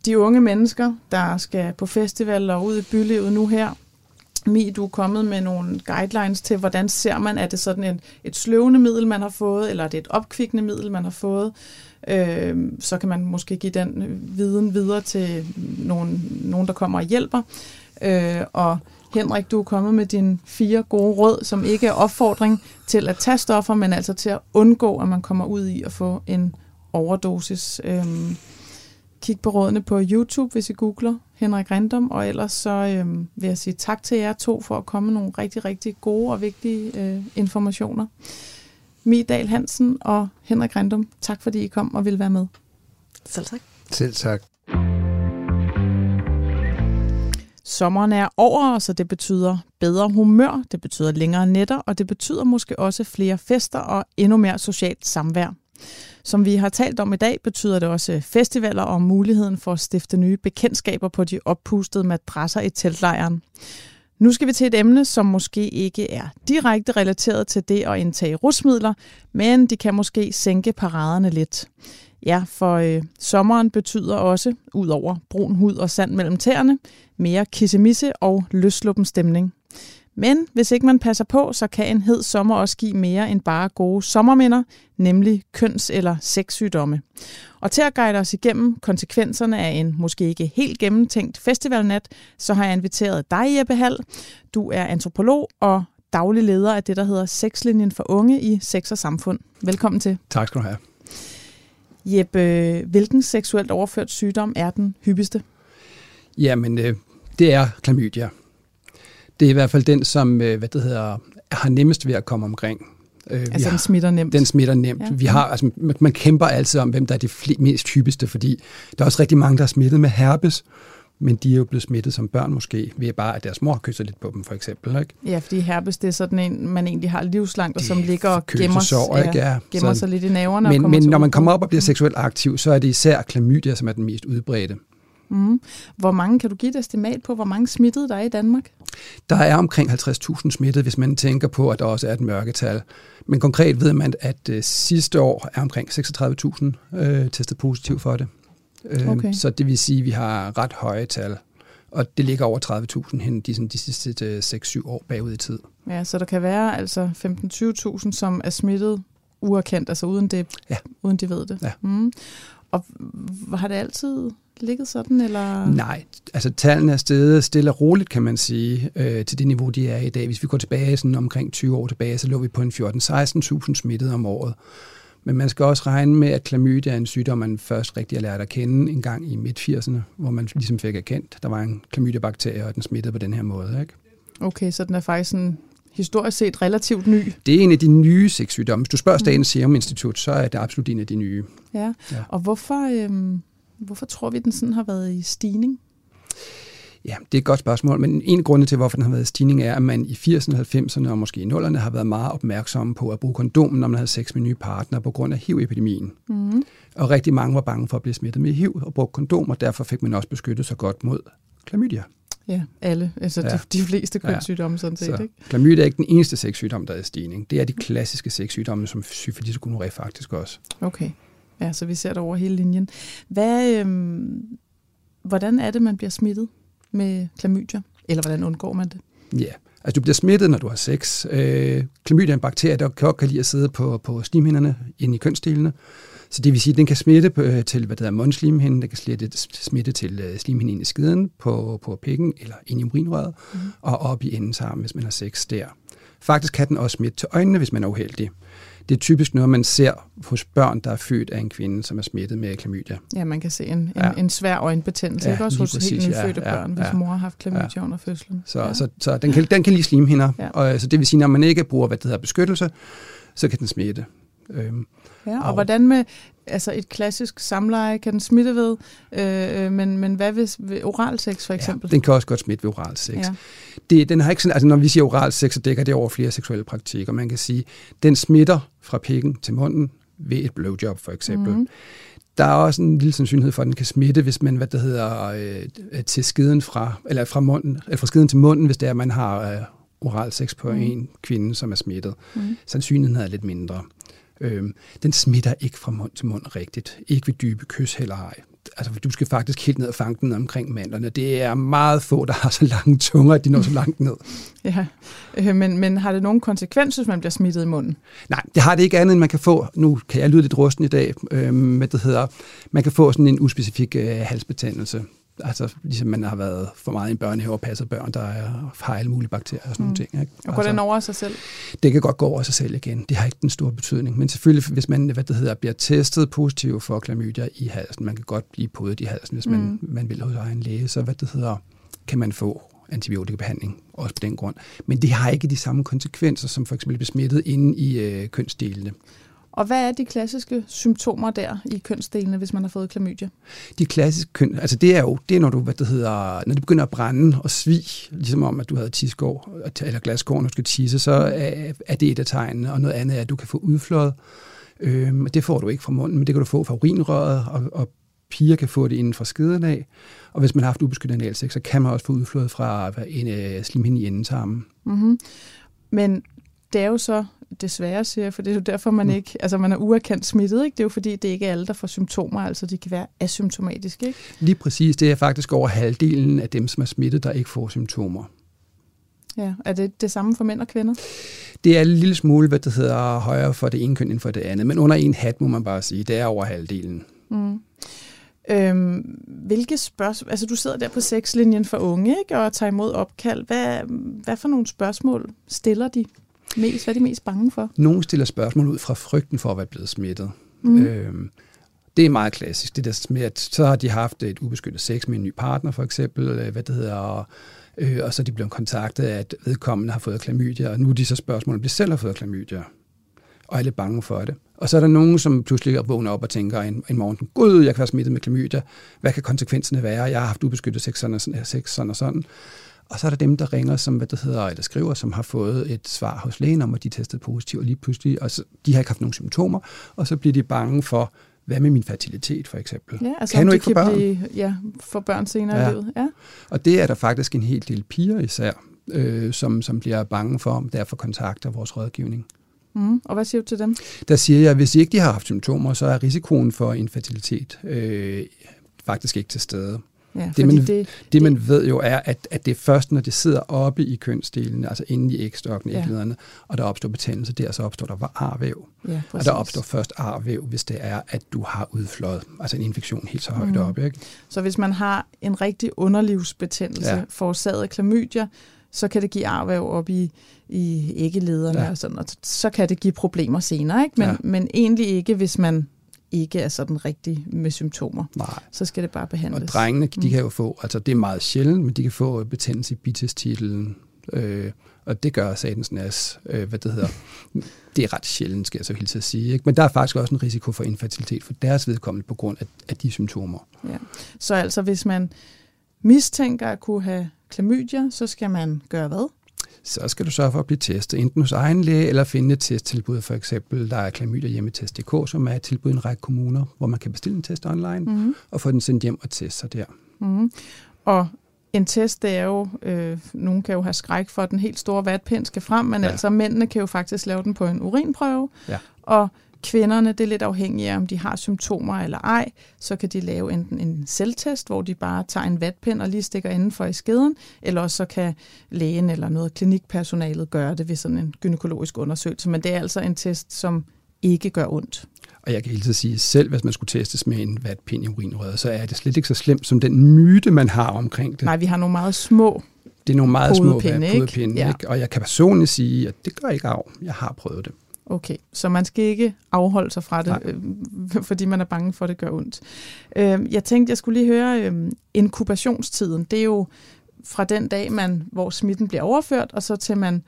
Speaker 1: de unge mennesker, der skal på festival og ud i bylivet nu her, Mi, du er kommet med nogle guidelines til, hvordan ser man, er det sådan et, et sløvende middel, man har fået, eller er det et opkvikkende middel, man har fået? Øh, så kan man måske give den viden videre til nogen, nogen der kommer og hjælper. Øh, og Henrik, du er kommet med dine fire gode råd, som ikke er opfordring til at tage stoffer, men altså til at undgå, at man kommer ud i at få en overdosis. Øh, kig på rådene på YouTube, hvis I googler Henrik Random, og ellers så øh, vil jeg sige tak til jer to for at komme med nogle rigtig, rigtig gode og vigtige øh, informationer. Midal Hansen og Henrik Randum, tak fordi I kom og ville være med.
Speaker 3: Selv tak.
Speaker 2: Selv tak.
Speaker 1: Sommeren er over, så det betyder bedre humør, det betyder længere nætter, og det betyder måske også flere fester og endnu mere socialt samvær. Som vi har talt om i dag, betyder det også festivaler og muligheden for at stifte nye bekendtskaber på de oppustede madrasser i teltlejren. Nu skal vi til et emne, som måske ikke er direkte relateret til det at indtage rusmidler, men de kan måske sænke paraderne lidt. Ja, for øh, sommeren betyder også, ud over brun hud og sand mellem tæerne, mere kissemisse og løsluppen stemning. Men hvis ikke man passer på, så kan en hed sommer også give mere end bare gode sommerminder, nemlig køns- eller sexsygdomme. Og til at guide os igennem konsekvenserne af en måske ikke helt gennemtænkt festivalnat, så har jeg inviteret dig, Jeppe Hall. Du er antropolog og daglig leder af det, der hedder Sexlinjen for Unge i Sex og Samfund. Velkommen til.
Speaker 4: Tak skal du have.
Speaker 1: Jeppe, hvilken seksuelt overført sygdom er den hyppigste?
Speaker 4: Jamen, øh, det er klamydia. Det er i hvert fald den, som øh, hvad det hedder, har nemmest ved at komme omkring.
Speaker 1: Øh, altså har, den smitter nemt?
Speaker 4: Den smitter nemt. Ja. Vi har, altså, man, man kæmper altid om, hvem der er de mest hyppigste, fordi der er også rigtig mange, der er smittet med herpes, men de er jo blevet smittet som børn måske, ved bare, at deres mor kysser lidt på dem, for eksempel. Ikke?
Speaker 1: Ja, fordi herpes, det er sådan en, man egentlig har livslangt, og som ligger og gemmer, sår, ikke? Ja, gemmer så, sig lidt i næverne.
Speaker 4: Men, men når man kommer op og bliver seksuelt aktiv, så er det især klamydia, som er den mest udbredte.
Speaker 1: Mm. Hvor mange, kan du give et estimat på, hvor mange smittede der er i Danmark?
Speaker 4: Der er omkring 50.000 smittede, hvis man tænker på, at der også er et mørketal. Men konkret ved man, at uh, sidste år er omkring 36.000 øh, testet positiv for det. Øh, okay. Så det vil sige, at vi har ret høje tal. Og det ligger over 30.000 hen de, sådan, de sidste 6-7 øh, år bagud i tid.
Speaker 1: Ja, så der kan være altså 15-20.000, som er smittet uerkendt, altså uden det, ja. uden de ved det.
Speaker 4: Ja.
Speaker 1: Mm. Og har det altid ligget sådan? Eller?
Speaker 4: Nej, altså tallene er stedet stille og roligt, kan man sige, øh, til det niveau, de er i dag. Hvis vi går tilbage sådan omkring 20 år tilbage, så lå vi på en 14-16.000 smittede om året. Men man skal også regne med, at klamydia er en sygdom, man først rigtig har lært at kende en gang i midt-80'erne, hvor man ligesom fik erkendt, der var en klamydia-bakterie, og den smittede på den her måde. Ikke?
Speaker 1: Okay, så den er faktisk en historisk set relativt ny.
Speaker 4: Det er en af de nye sexsygdomme. Hvis du spørger. Statens Serum Institut, så er det absolut en af de nye.
Speaker 1: Ja, ja. og hvorfor, øhm, hvorfor tror vi, den sådan har været i stigning?
Speaker 4: Ja, det er et godt spørgsmål, men en grund til, hvorfor den har været i stigning, er, at man i 80'erne, 90'erne og måske i 0'erne har været meget opmærksomme på at bruge kondom, når man havde sex med nye partner på grund af HIV-epidemien. Mm. Og rigtig mange var bange for at blive smittet med HIV og brugte kondom, og derfor fik man også beskyttet sig godt mod klamydia.
Speaker 1: Ja, alle. Altså ja. de, de fleste kønssygdomme sådan set. Så, ikke?
Speaker 4: Klamydia er ikke den eneste sexsygdom, der er i stigning. Det er de klassiske sexsygdomme, som syfilis og gonorrhea faktisk også.
Speaker 1: Okay. Ja, så vi ser det over hele linjen. Hvad, øhm, hvordan er det, man bliver smittet med klamydia? Eller hvordan undgår man det?
Speaker 4: Ja, altså du bliver smittet, når du har sex. Øh, klamydia er en bakterie, der godt kan lide at sidde på, på slimhinderne inde i kønsdelene. Så det vil sige, at den kan smitte øh, til, hvad der hedder mundslimhinden, den kan smitte, til øh, slimhinden i skiden, på, på pikken eller ind i urinrøret, mm. og op i endetarmen, hvis man har sex der. Faktisk kan den også smitte til øjnene, hvis man er uheldig. Det er typisk noget, man ser hos børn, der er født af en kvinde, som er smittet med klamydia.
Speaker 1: Ja, man kan se en, en, ja. en svær øjenbetændelse, ja, ikke også hos helt nyfødte ja, børn, ja, hvis mor har haft klamydia ja. under fødslen.
Speaker 4: Så, ja. så, så den, kan, den kan lige slimhinder, ja. og så det vil sige, når man ikke bruger hvad det hedder, beskyttelse, så kan den smitte. Øhm,
Speaker 1: Ja, og, og hvordan med altså et klassisk samleje, kan den smitte ved, øh, øh men, men hvad hvis ved oral sex for eksempel?
Speaker 4: Ja, den kan også godt smitte ved oral sex. Ja. Det, den har ikke sådan, altså når vi siger oral sex, så dækker det over flere seksuelle praktikker. Man kan sige, den smitter fra pikken til munden ved et blowjob for eksempel. Mm. Der er også en lille sandsynlighed for, at den kan smitte, hvis man, hvad det hedder, øh, til skiden fra, eller fra, munden, eller fra skiden til munden, hvis det er, at man har øh, oral sex på mm. en kvinde, som er smittet. Mm. Sandsynligheden er lidt mindre. Øhm, den smitter ikke fra mund til mund rigtigt. Ikke ved dybe kys heller ej. Altså, du skal faktisk helt ned og fange den omkring mandlerne. Det er meget få, der har så lange tunger, at de når så langt ned.
Speaker 1: Ja, øh, men, men har det nogen konsekvenser, hvis man bliver smittet i munden?
Speaker 4: Nej, det har det ikke andet, end man kan få, nu kan jeg lyde lidt rusten i dag, øh, med det hedder, man kan få sådan en uspecifik øh, halsbetændelse altså ligesom man har været for meget i en børnehave og passet børn, der er, har alle mulige bakterier og sådan mm. nogle ting. Ikke?
Speaker 1: Og går altså, den over sig selv?
Speaker 4: Det kan godt gå over sig selv igen. Det har ikke den store betydning. Men selvfølgelig, hvis man hvad det hedder, bliver testet positiv for klamydia i halsen, man kan godt blive podet i halsen, hvis mm. man, man vil hos egen læge, så hvad det hedder, kan man få antibiotikabehandling, også på den grund. Men det har ikke de samme konsekvenser, som for eksempel besmittet inde i øh, kønsdelene.
Speaker 1: Og hvad er de klassiske symptomer der i kønsdelene, hvis man har fået klamydia?
Speaker 4: De klassiske køn, altså det er jo, det er når du, hvad det hedder, når det begynder at brænde og svig, ligesom om, at du havde tiskår, eller glaskår, når du skal tisse, så er, er det et af tegnene, og noget andet er, at du kan få udflået. Øhm, det får du ikke fra munden, men det kan du få fra urinrøret, og, og piger kan få det inden fra skeden af. Og hvis man har haft ubeskyttet analsex, så kan man også få udflået fra en uh, slimhinde i endetarmen. Mm-hmm.
Speaker 1: Men det er jo så desværre, siger jeg, for det er jo derfor, man mm. ikke, altså man er uerkendt smittet, ikke? Det er jo fordi, det ikke er alle, der får symptomer, altså de kan være asymptomatiske, ikke?
Speaker 4: Lige præcis, det er faktisk over halvdelen af dem, som er smittet, der ikke får symptomer.
Speaker 1: Ja, er det det samme for mænd og kvinder?
Speaker 4: Det er en lille smule, hvad det hedder, højere for det ene køn end for det andet, men under en hat må man bare sige, det er over halvdelen. Mm.
Speaker 1: Øhm, hvilke spørgsmål, altså du sidder der på sexlinjen for unge ikke, og tager imod opkald. Hvad, hvad for nogle spørgsmål stiller de? Mest? Hvad er de mest bange for?
Speaker 4: Nogle stiller spørgsmål ud fra frygten for at være blevet smittet. Mm. Øhm, det er meget klassisk. Det der med, at så har de haft et ubeskyttet sex med en ny partner, for eksempel, øh, hvad det hedder, og, øh, og så er de blevet kontaktet af, at vedkommende har fået klamydia, og nu er de så spørgsmål, om de selv har fået klamydia, og er lidt bange for det. Og så er der nogen, som pludselig vågner op og tænker en, en morgen, gud, jeg kan være smittet med klamydia, hvad kan konsekvenserne være? Jeg har haft ubeskyttet sex sådan og sådan, sex sådan, og sådan. Og så er der dem, der ringer, som hvad det hedder, eller skriver, som har fået et svar hos lægen om, at de er testet positivt, og lige pludselig, og så, de har ikke haft nogen symptomer, og så bliver de bange for, hvad med min fertilitet for eksempel?
Speaker 1: Ja, altså kan du ikke få børn? Blive, ja, få børn senere ja. i livet. Ja.
Speaker 4: Og det er der faktisk en hel del piger især, øh, som, som bliver bange for, om derfor kontakter vores rådgivning.
Speaker 1: Mm. Og hvad siger du til dem?
Speaker 4: Der siger jeg, at hvis ikke de har haft symptomer, så er risikoen for infertilitet øh, faktisk ikke til stede.
Speaker 1: Ja,
Speaker 4: det, man,
Speaker 1: det,
Speaker 4: det, det, man ved jo er, at, at det er først, når det sidder oppe i kønsdelene, altså inde i ægstokken, ja. æglederne, og der opstår betændelse der, så opstår der arvæv. Ja, og der opstår først arvæv, hvis det er, at du har udflået, altså en infektion helt så højt mm. op. Ikke?
Speaker 1: Så hvis man har en rigtig underlivsbetændelse ja. forårsaget af klamydia, så kan det give arvæv op i, i æggelederne ja. og sådan, og så kan det give problemer senere, ikke? Men, ja. men egentlig ikke, hvis man ikke er sådan rigtig med symptomer. Nej. Så skal det bare behandles.
Speaker 4: Og drengene, de mm. kan jo få, altså det er meget sjældent, men de kan få betændelse i bitestitlen, øh, og det gør satans nas, øh, hvad det hedder. Det er ret sjældent, skal jeg så hilse at sige. Ikke? Men der er faktisk også en risiko for infertilitet for deres vedkommende på grund af, af de symptomer.
Speaker 1: Ja. Så altså hvis man mistænker at kunne have klamydia, så skal man gøre hvad?
Speaker 4: Så skal du sørge for at blive testet, enten hos egen læge eller finde et testtilbud. For eksempel, der er Klamydia hjemmetest.dk, som er et tilbud i en række kommuner, hvor man kan bestille en test online mm-hmm. og få den sendt hjem og teste sig der.
Speaker 1: Mm-hmm. Og en test, det er jo, øh, nogen kan jo have skræk for, at den helt store vatpind skal frem, men ja. altså mændene kan jo faktisk lave den på en urinprøve, ja. og Kvinderne, det er lidt afhængigt af, om de har symptomer eller ej. Så kan de lave enten en selvtest, hvor de bare tager en vatpind og lige stikker indenfor i skeden, eller også så kan lægen eller noget klinikpersonalet gøre det ved sådan en gynækologisk undersøgelse. Men det er altså en test, som ikke gør ondt.
Speaker 4: Og jeg kan helt sige, selv hvis man skulle testes med en vatpind i urinrøret, så er det slet ikke så slemt som den myte, man har omkring det.
Speaker 1: Nej, vi har nogle meget små
Speaker 4: det er nogle meget små podepinde, ikke? Ikke? Og jeg kan personligt sige, at det gør ikke af. Jeg har prøvet det.
Speaker 1: Okay, så man skal ikke afholde sig fra det, øh, fordi man er bange for, at det gør ondt. Øh, jeg tænkte, jeg skulle lige høre, øh, inkubationstiden, det er jo fra den dag, man, hvor smitten bliver overført, og så til man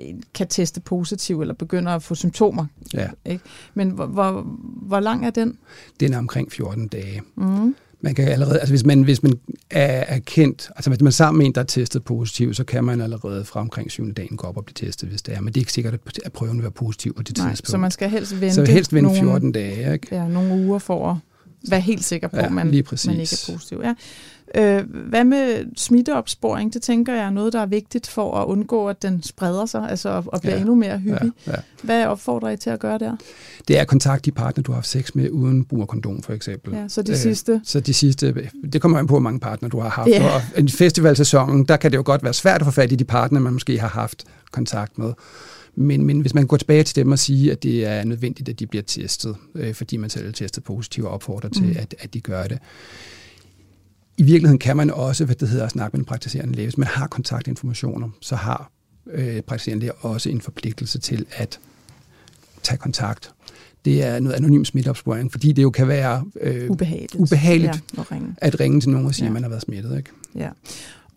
Speaker 1: øh, kan teste positiv eller begynder at få symptomer. Ja. Ikke? Men hvor, hvor, hvor lang er den?
Speaker 4: Den er omkring 14 dage. Mm man kan allerede, altså hvis man, hvis man er, er kendt, altså hvis man er sammen med en, der er testet positiv, så kan man allerede fra omkring 7. dagen gå op og blive testet, hvis det er. Men det er ikke sikkert, at prøven vil være positiv på det Nej, tidspunkt.
Speaker 1: Så man skal helst vente,
Speaker 4: så helst vente 14 nogle, dage. Ikke?
Speaker 1: Ja, nogle uger for at være helt sikker på, at ja, man, man ikke er positiv. Ja. Øh, hvad med smitteopsporing? Det tænker jeg er noget, der er vigtigt for at undgå, at den spreder sig, altså at, at blive ja, endnu mere hyppig. Ja, ja. Hvad opfordrer I til at gøre der?
Speaker 4: Det er at kontakte de partner, du har haft sex med, uden brug af kondom, for eksempel.
Speaker 1: Ja, så de øh, sidste?
Speaker 4: Så de sidste, det kommer an på, hvor mange partner du har haft. Ja. Og en festivalsæson, der kan det jo godt være svært at få fat i de partner, man måske har haft kontakt med. Men, men hvis man går tilbage til dem og siger, at det er nødvendigt, at de bliver testet, øh, fordi man selv er testet positivt og opfordrer til, mm. at, at de gør det, i virkeligheden kan man også, hvad det hedder, snakke med en praktiserende læge. Hvis man har kontaktinformationer, så har øh, praktiserende læge også en forpligtelse til at tage kontakt. Det er noget anonym smitteopsporing, fordi det jo kan være
Speaker 1: øh, ubehageligt,
Speaker 4: ubehageligt ja, at, ringe. at ringe til nogen og sige, ja. at man har været smittet. Ikke?
Speaker 1: Ja.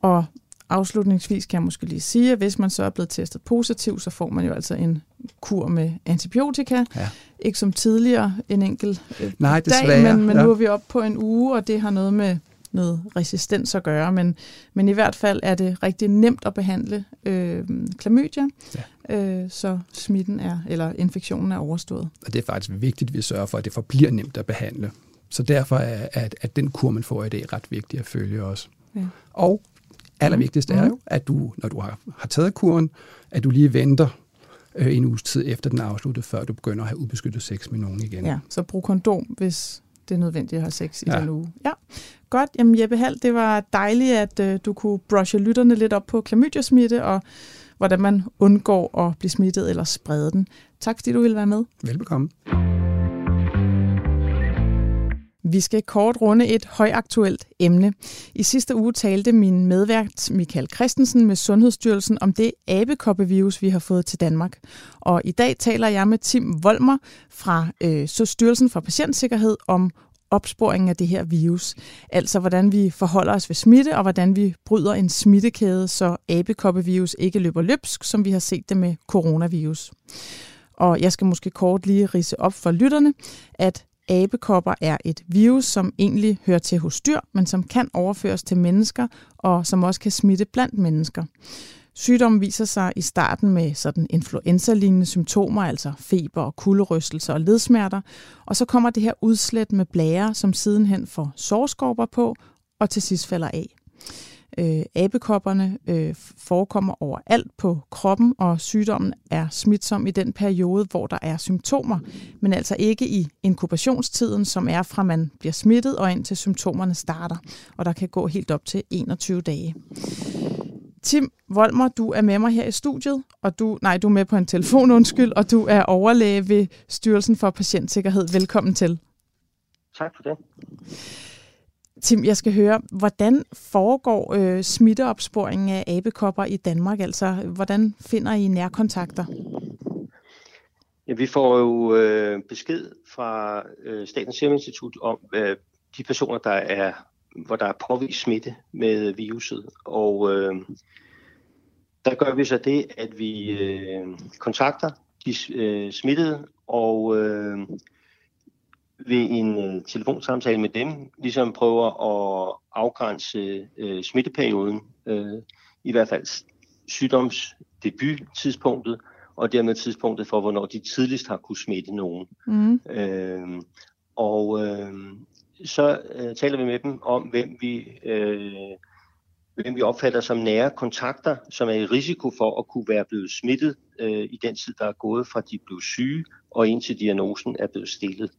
Speaker 1: Og afslutningsvis kan jeg måske lige sige, at hvis man så er blevet testet positiv, så får man jo altså en kur med antibiotika. Ja. Ikke som tidligere en enkelt øh, Nej, dag, men, men ja. nu er vi oppe på en uge, og det har noget med noget resistens at gøre, men, men i hvert fald er det rigtig nemt at behandle øh, klamydia, ja. øh, så smitten er, eller infektionen er overstået.
Speaker 4: Og det er faktisk vigtigt, at vi sørger for, at det forbliver nemt at behandle. Så derfor er at, at den kur, man får i dag, ret vigtig at følge også. Ja. Og allervigtigst mm. er jo, at du, når du har, har taget kuren, at du lige venter øh, en uges tid efter den er afsluttet, før du begynder at have ubeskyttet sex med nogen igen.
Speaker 1: Ja, så brug kondom, hvis det er nødvendigt at have sex i ja. den uge. Ja, godt. Jamen Jeppe Hall, det var dejligt, at øh, du kunne brushe lytterne lidt op på klamydia-smitte, og hvordan man undgår at blive smittet eller sprede den. Tak fordi du ville være med.
Speaker 4: Velbekomme.
Speaker 1: Vi skal kort runde et højaktuelt emne. I sidste uge talte min medvært Michael Christensen med Sundhedsstyrelsen om det abekoppevirus, vi har fået til Danmark. Og i dag taler jeg med Tim Volmer fra øh, Styrelsen for Patientsikkerhed om opsporingen af det her virus. Altså hvordan vi forholder os ved smitte, og hvordan vi bryder en smittekæde, så abekoppevirus ikke løber løbsk, som vi har set det med coronavirus. Og jeg skal måske kort lige rise op for lytterne, at abekopper er et virus, som egentlig hører til hos dyr, men som kan overføres til mennesker, og som også kan smitte blandt mennesker. Sygdommen viser sig i starten med sådan influenza-lignende symptomer, altså feber og kulderystelser og ledsmerter, og så kommer det her udslæt med blære, som sidenhen får sårskorper på, og til sidst falder af. Øh, abekopperne øh, forekommer overalt på kroppen, og sygdommen er smitsom i den periode, hvor der er symptomer, men altså ikke i inkubationstiden, som er fra man bliver smittet og indtil symptomerne starter, og der kan gå helt op til 21 dage. Tim Volmer, du er med mig her i studiet, og du, nej, du er med på en telefon, undskyld, og du er overlæge ved Styrelsen for Patientsikkerhed. Velkommen til.
Speaker 5: Tak for det.
Speaker 1: Tim, jeg skal høre, hvordan foregår øh, smitteopsporingen af abekopper i Danmark? Altså, hvordan finder I nærkontakter?
Speaker 5: Ja, vi får jo øh, besked fra øh, Statens Serum Institut om øh, de personer, der er, hvor der er påvist smitte med viruset. Og øh, der gør vi så det, at vi øh, kontakter de øh, smittede og øh, ved en øh, telefonsamtale med dem ligesom prøver at afgrænse øh, smitteperioden, øh, i hvert fald sygdomsdebut-tidspunktet, og dermed tidspunktet for, hvornår de tidligst har kunne smitte nogen. Mm. Øh, og øh, så øh, taler vi med dem om, hvem vi, øh, hvem vi opfatter som nære kontakter, som er i risiko for at kunne være blevet smittet øh, i den tid, der er gået fra de blev syge, og indtil diagnosen er blevet stillet.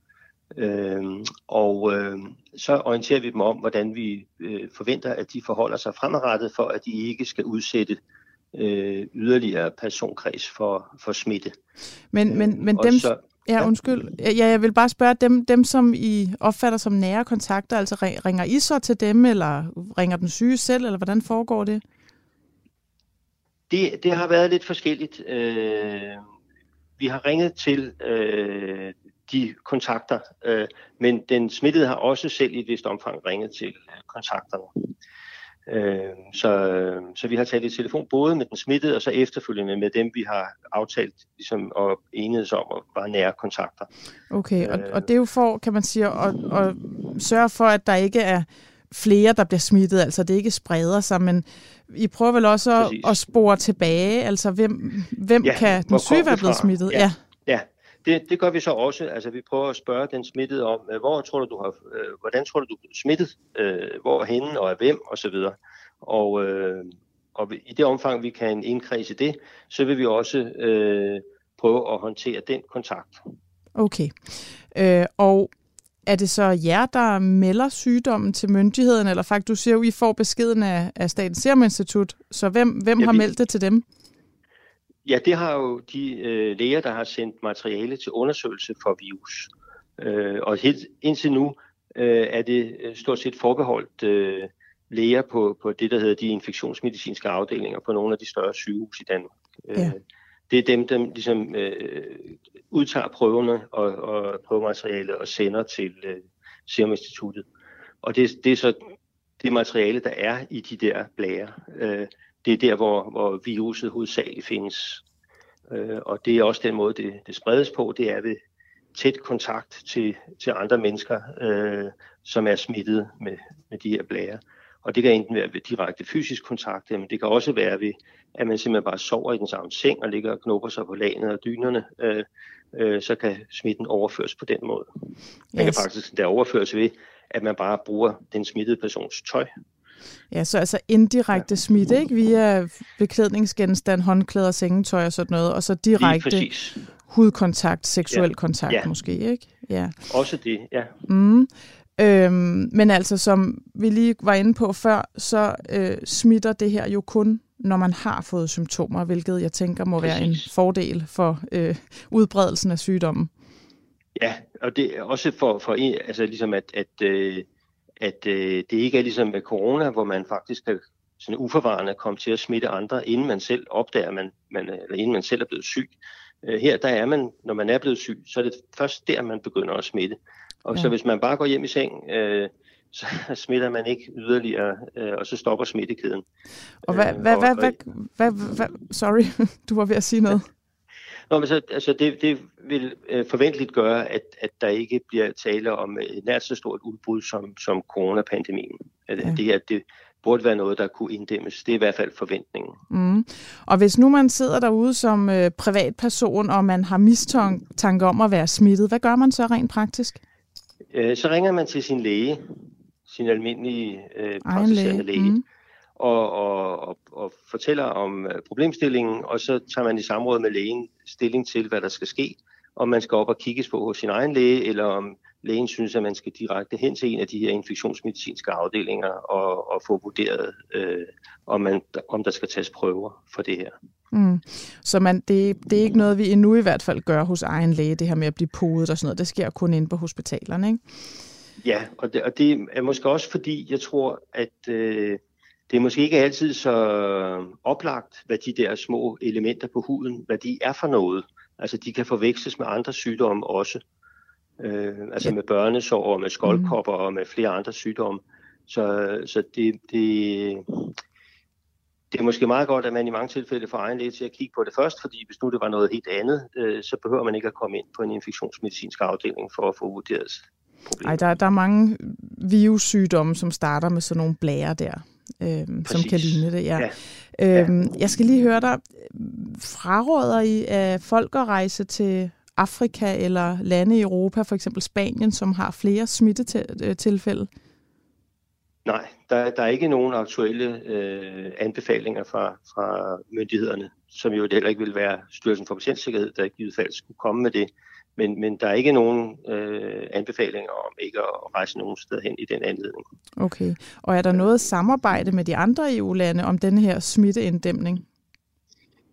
Speaker 5: Øh, og øh, så orienterer vi dem om, hvordan vi øh, forventer, at de forholder sig fremadrettet, for at de ikke skal udsætte øh, yderligere personkreds for, for smitte.
Speaker 1: Men, men, men dem, så, ja, undskyld. Ja, jeg vil bare spørge, dem, dem som I opfatter som nære kontakter, altså ringer I så til dem, eller ringer den syge selv, eller hvordan foregår det?
Speaker 5: Det, det har været lidt forskelligt. Øh, vi har ringet til øh, de kontakter. Øh, men den smittede har også selv i et vist omfang ringet til øh, kontakterne. Øh, så, så vi har taget i telefon både med den smittede og så efterfølgende med dem, vi har aftalt ligesom, og enedes om at være nære kontakter.
Speaker 1: Okay, og, og det er jo for, kan man sige, at, at sørge for, at der ikke er flere, der bliver smittet, altså det ikke spreder sig, men I prøver vel også at, at spore tilbage, altså hvem, hvem ja, kan den syge være blevet smittet?
Speaker 5: Ja, ja. Det, det gør vi så også. Altså, vi prøver at spørge den smittede om, øh, hvor tror du, du har, øh, hvordan tror du, du er smittet? Øh, hvor henne og af hvem? Og så videre. Og, øh, og i det omfang, vi kan indkredse det, så vil vi også øh, prøve at håndtere den kontakt.
Speaker 1: Okay. Øh, og er det så jer, der melder sygdommen til myndigheden, eller faktisk, du siger jo, I får beskeden af, af Statens Serum Institut, så hvem, hvem ja, har vi, meldt det til dem?
Speaker 5: Ja, det har jo de øh, læger, der har sendt materiale til undersøgelse for virus. Øh, og helt indtil nu øh, er det øh, stort set forbeholdt øh, læger på, på det, der hedder de infektionsmedicinske afdelinger på nogle af de større sygehus i Danmark. Øh, ja. Det er dem, der ligesom øh, udtager prøverne og, og prøvematerialet og sender til øh, Serum Instituttet. Og det, det er så det materiale, der er i de der blære. Øh, det er der, hvor, hvor viruset hovedsageligt findes. Øh, og det er også den måde, det, det spredes på, det er ved tæt kontakt til, til andre mennesker, øh, som er smittet med, med de her blære. Og det kan enten være ved direkte fysisk kontakt, men det kan også være ved, at man simpelthen bare sover i den samme seng og ligger og knupper sig på lagene og dynerne, øh, øh, så kan smitten overføres på den måde. Man yes. kan faktisk der overføres ved, at man bare bruger den smittede persons tøj
Speaker 1: Ja, så altså indirekte smitte, ikke? Via beklædningsgenstand, håndklæder, sengetøj og sådan noget, og så direkte hudkontakt, seksuel ja. kontakt ja. måske, ikke?
Speaker 5: Ja. Også det, ja.
Speaker 1: Mm. Øhm, men altså, som vi lige var inde på før, så øh, smitter det her jo kun, når man har fået symptomer, hvilket jeg tænker må Præcis. være en fordel for øh, udbredelsen af sygdommen.
Speaker 5: Ja, og det er også for, for altså ligesom at, at øh, at øh, det ikke er ligesom med corona, hvor man faktisk kan sådan uforvarende komme til at smitte andre, inden man selv opdager, man, man, eller inden man selv er blevet syg. Øh, her der er man, når man er blevet syg, så er det først der, man begynder at smitte. Og ja. så hvis man bare går hjem i seng, øh, så smitter man ikke yderligere, øh, og så stopper smittekæden.
Speaker 1: Og hvad, hvad, hvad, hvad, hvad, hvad, sorry, du var ved at sige noget.
Speaker 5: Nå, men så, altså det, det vil øh, forventeligt gøre, at, at der ikke bliver tale om et nært så stort udbrud som, som coronapandemien. At, ja. det her, det burde være noget, der kunne inddæmmes. Det er i hvert fald forventningen.
Speaker 1: Mm. Og hvis nu man sidder derude som øh, privatperson, og man har mistanke om at være smittet, hvad gør man så rent praktisk?
Speaker 5: Øh, så ringer man til sin læge, sin almindelige øh, praktiserende læge, mm. Og, og, og, og fortæller om øh, problemstillingen, og så tager man i samråd med lægen stilling til, hvad der skal ske, om man skal op og kigges på hos sin egen læge, eller om lægen synes, at man skal direkte hen til en af de her infektionsmedicinske afdelinger og, og få vurderet, øh, om, man, om der skal tages prøver for det her.
Speaker 1: Mm. Så man, det, det er ikke noget, vi endnu i hvert fald gør hos egen læge, det her med at blive podet og sådan noget. Det sker kun inde på hospitalerne, ikke?
Speaker 5: Ja, og det, og det er måske også fordi, jeg tror, at øh, det er måske ikke altid så oplagt, hvad de der små elementer på huden, hvad de er for noget. Altså, de kan forveksles med andre sygdomme også. Øh, altså ja. med børnesår og med skoldkopper mm. og med flere andre sygdomme. Så, så det, det, det er måske meget godt, at man i mange tilfælde får egen læge til at kigge på det først, fordi hvis nu det var noget helt andet, øh, så behøver man ikke at komme ind på en infektionsmedicinsk afdeling for at få vurderet
Speaker 1: problemet. Ej, der, der er mange virussygdomme, som starter med sådan nogle blære der, øh, som kan ligne det. Ja. Ja. Øhm, ja. Jeg skal lige høre dig, fraråder I af folk at rejse til Afrika eller lande i Europa, for eksempel Spanien, som har flere smittetilfælde?
Speaker 5: Nej, der, der er ikke nogen aktuelle øh, anbefalinger fra, fra myndighederne, som jo heller ikke vil være Styrelsen for Patientsikkerhed, der i givet fald skulle komme med det. Men, men der er ikke nogen øh, anbefalinger om ikke at rejse nogen sted hen i den anledning.
Speaker 1: Okay. Og er der noget samarbejde med de andre EU-lande om den her smitteinddæmning?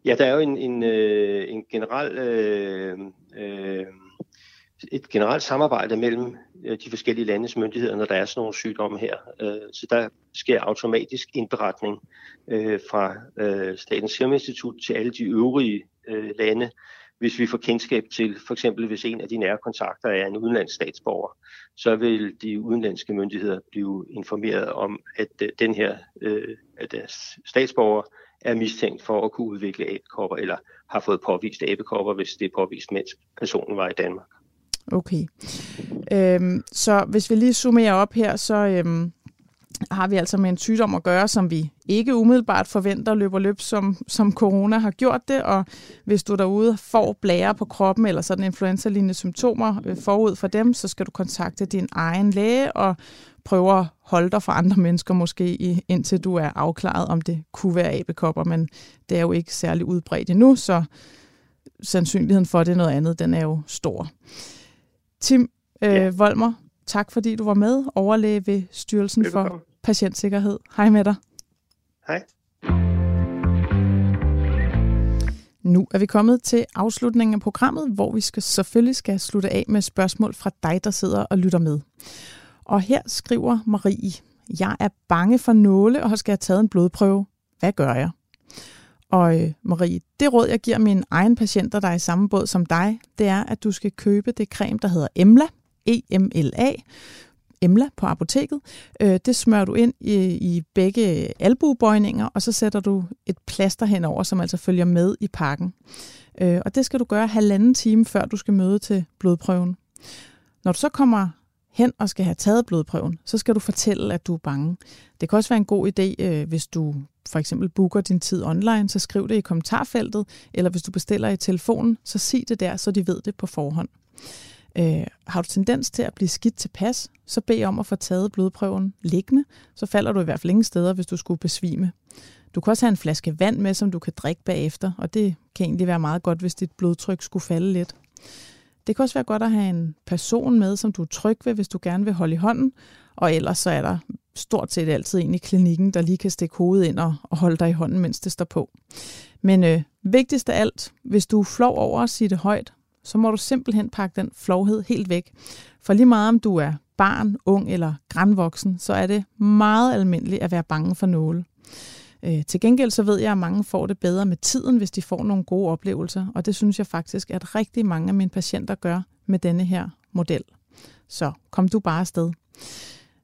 Speaker 5: Ja, der er jo en, en, øh, en generel, øh, øh, et generelt samarbejde mellem øh, de forskellige landes myndigheder, når der er sådan nogle sygdomme her. Øh, så der sker automatisk indberetning øh, fra Statens Serum Institut til alle de øvrige lande, hvis vi får kendskab til, for eksempel hvis en af de nære kontakter er en udenlandsk statsborger, så vil de udenlandske myndigheder blive informeret om, at øh, den her øh, at deres statsborger er mistænkt for at kunne udvikle abekopper, eller har fået påvist abekopper, hvis det er påvist, mens personen var i Danmark.
Speaker 1: Okay. Øhm, så hvis vi lige summerer op her, så øhm, har vi altså med en sygdom at gøre, som vi ikke umiddelbart forventer løber løb, som, som corona har gjort det. Og hvis du derude får blære på kroppen eller sådan influenza-lignende symptomer øh, forud for dem, så skal du kontakte din egen læge og prøve at holde dig fra andre mennesker måske, indtil du er afklaret, om det kunne være abekopper. Men det er jo ikke særlig udbredt endnu, så sandsynligheden for, at det er noget andet, den er jo stor. Tim øh, ja. Volmer, tak fordi du var med, overlæge ved Styrelsen for Patientsikkerhed. Hej med dig.
Speaker 5: Hej.
Speaker 1: Nu er vi kommet til afslutningen af programmet, hvor vi skal, selvfølgelig skal slutte af med spørgsmål fra dig, der sidder og lytter med. Og her skriver Marie, jeg er bange for nåle og skal have taget en blodprøve. Hvad gør jeg? Og øh, Marie, det råd, jeg giver mine egne patienter, der er i samme båd som dig, det er, at du skal købe det creme, der hedder Emla, EMLA, Emla på apoteket. Øh, det smører du ind i, i begge albuebøjninger, og så sætter du et plaster henover, som altså følger med i pakken. Øh, og det skal du gøre halvanden time, før du skal møde til blodprøven. Når du så kommer hen og skal have taget blodprøven, så skal du fortælle, at du er bange. Det kan også være en god idé, øh, hvis du for eksempel booker din tid online, så skriv det i kommentarfeltet, eller hvis du bestiller i telefonen, så sig det der, så de ved det på forhånd. Øh, har du tendens til at blive skidt til pas, så bed om at få taget blodprøven liggende, så falder du i hvert fald ingen steder, hvis du skulle besvime. Du kan også have en flaske vand med, som du kan drikke bagefter, og det kan egentlig være meget godt, hvis dit blodtryk skulle falde lidt. Det kan også være godt at have en person med, som du er tryg ved, hvis du gerne vil holde i hånden. Og ellers så er der stort set altid en i klinikken, der lige kan stikke hovedet ind og, og holde dig i hånden, mens det står på. Men øh, vigtigst af alt, hvis du er flov over at sige det højt, så må du simpelthen pakke den flovhed helt væk. For lige meget om du er barn, ung eller grænvoksen, så er det meget almindeligt at være bange for nåle. Øh, til gengæld så ved jeg, at mange får det bedre med tiden, hvis de får nogle gode oplevelser, og det synes jeg faktisk, at rigtig mange af mine patienter gør med denne her model. Så kom du bare afsted.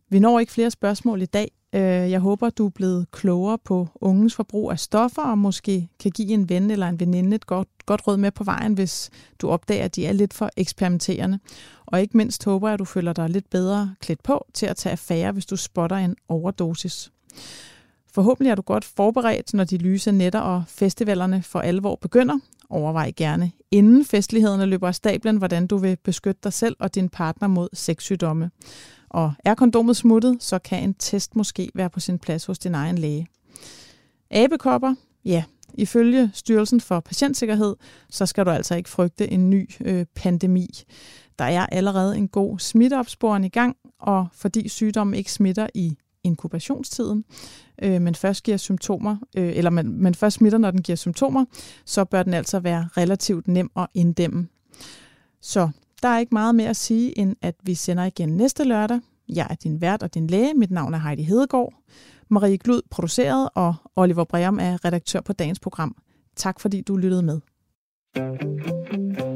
Speaker 1: Vi når ikke flere spørgsmål i dag. Øh, jeg håber, du er blevet klogere på unges forbrug af stoffer, og måske kan give en ven eller en veninde et godt, godt råd med på vejen, hvis du opdager, at de er lidt for eksperimenterende. Og ikke mindst håber jeg, at du føler dig lidt bedre klædt på til at tage affære, hvis du spotter en overdosis. Forhåbentlig er du godt forberedt, når de lyse netter og festivalerne for alvor begynder. Overvej gerne, inden festlighederne løber af stablen, hvordan du vil beskytte dig selv og din partner mod sexsygdomme. Og er kondomet smuttet, så kan en test måske være på sin plads hos din egen læge. Abekopper, ja, ifølge Styrelsen for Patientsikkerhed, så skal du altså ikke frygte en ny øh, pandemi. Der er allerede en god smitteopsporing i gang, og fordi sygdommen ikke smitter i inkubationstiden, øh, men først giver symptomer, øh, eller man, man først smitter, når den giver symptomer, så bør den altså være relativt nem at inddæmme. Så der er ikke meget mere at sige, end at vi sender igen næste lørdag. Jeg er din vært og din læge. Mit navn er Heidi Hedegaard. Marie Glud produceret, og Oliver Breum er redaktør på dagens program. Tak fordi du lyttede med. thank you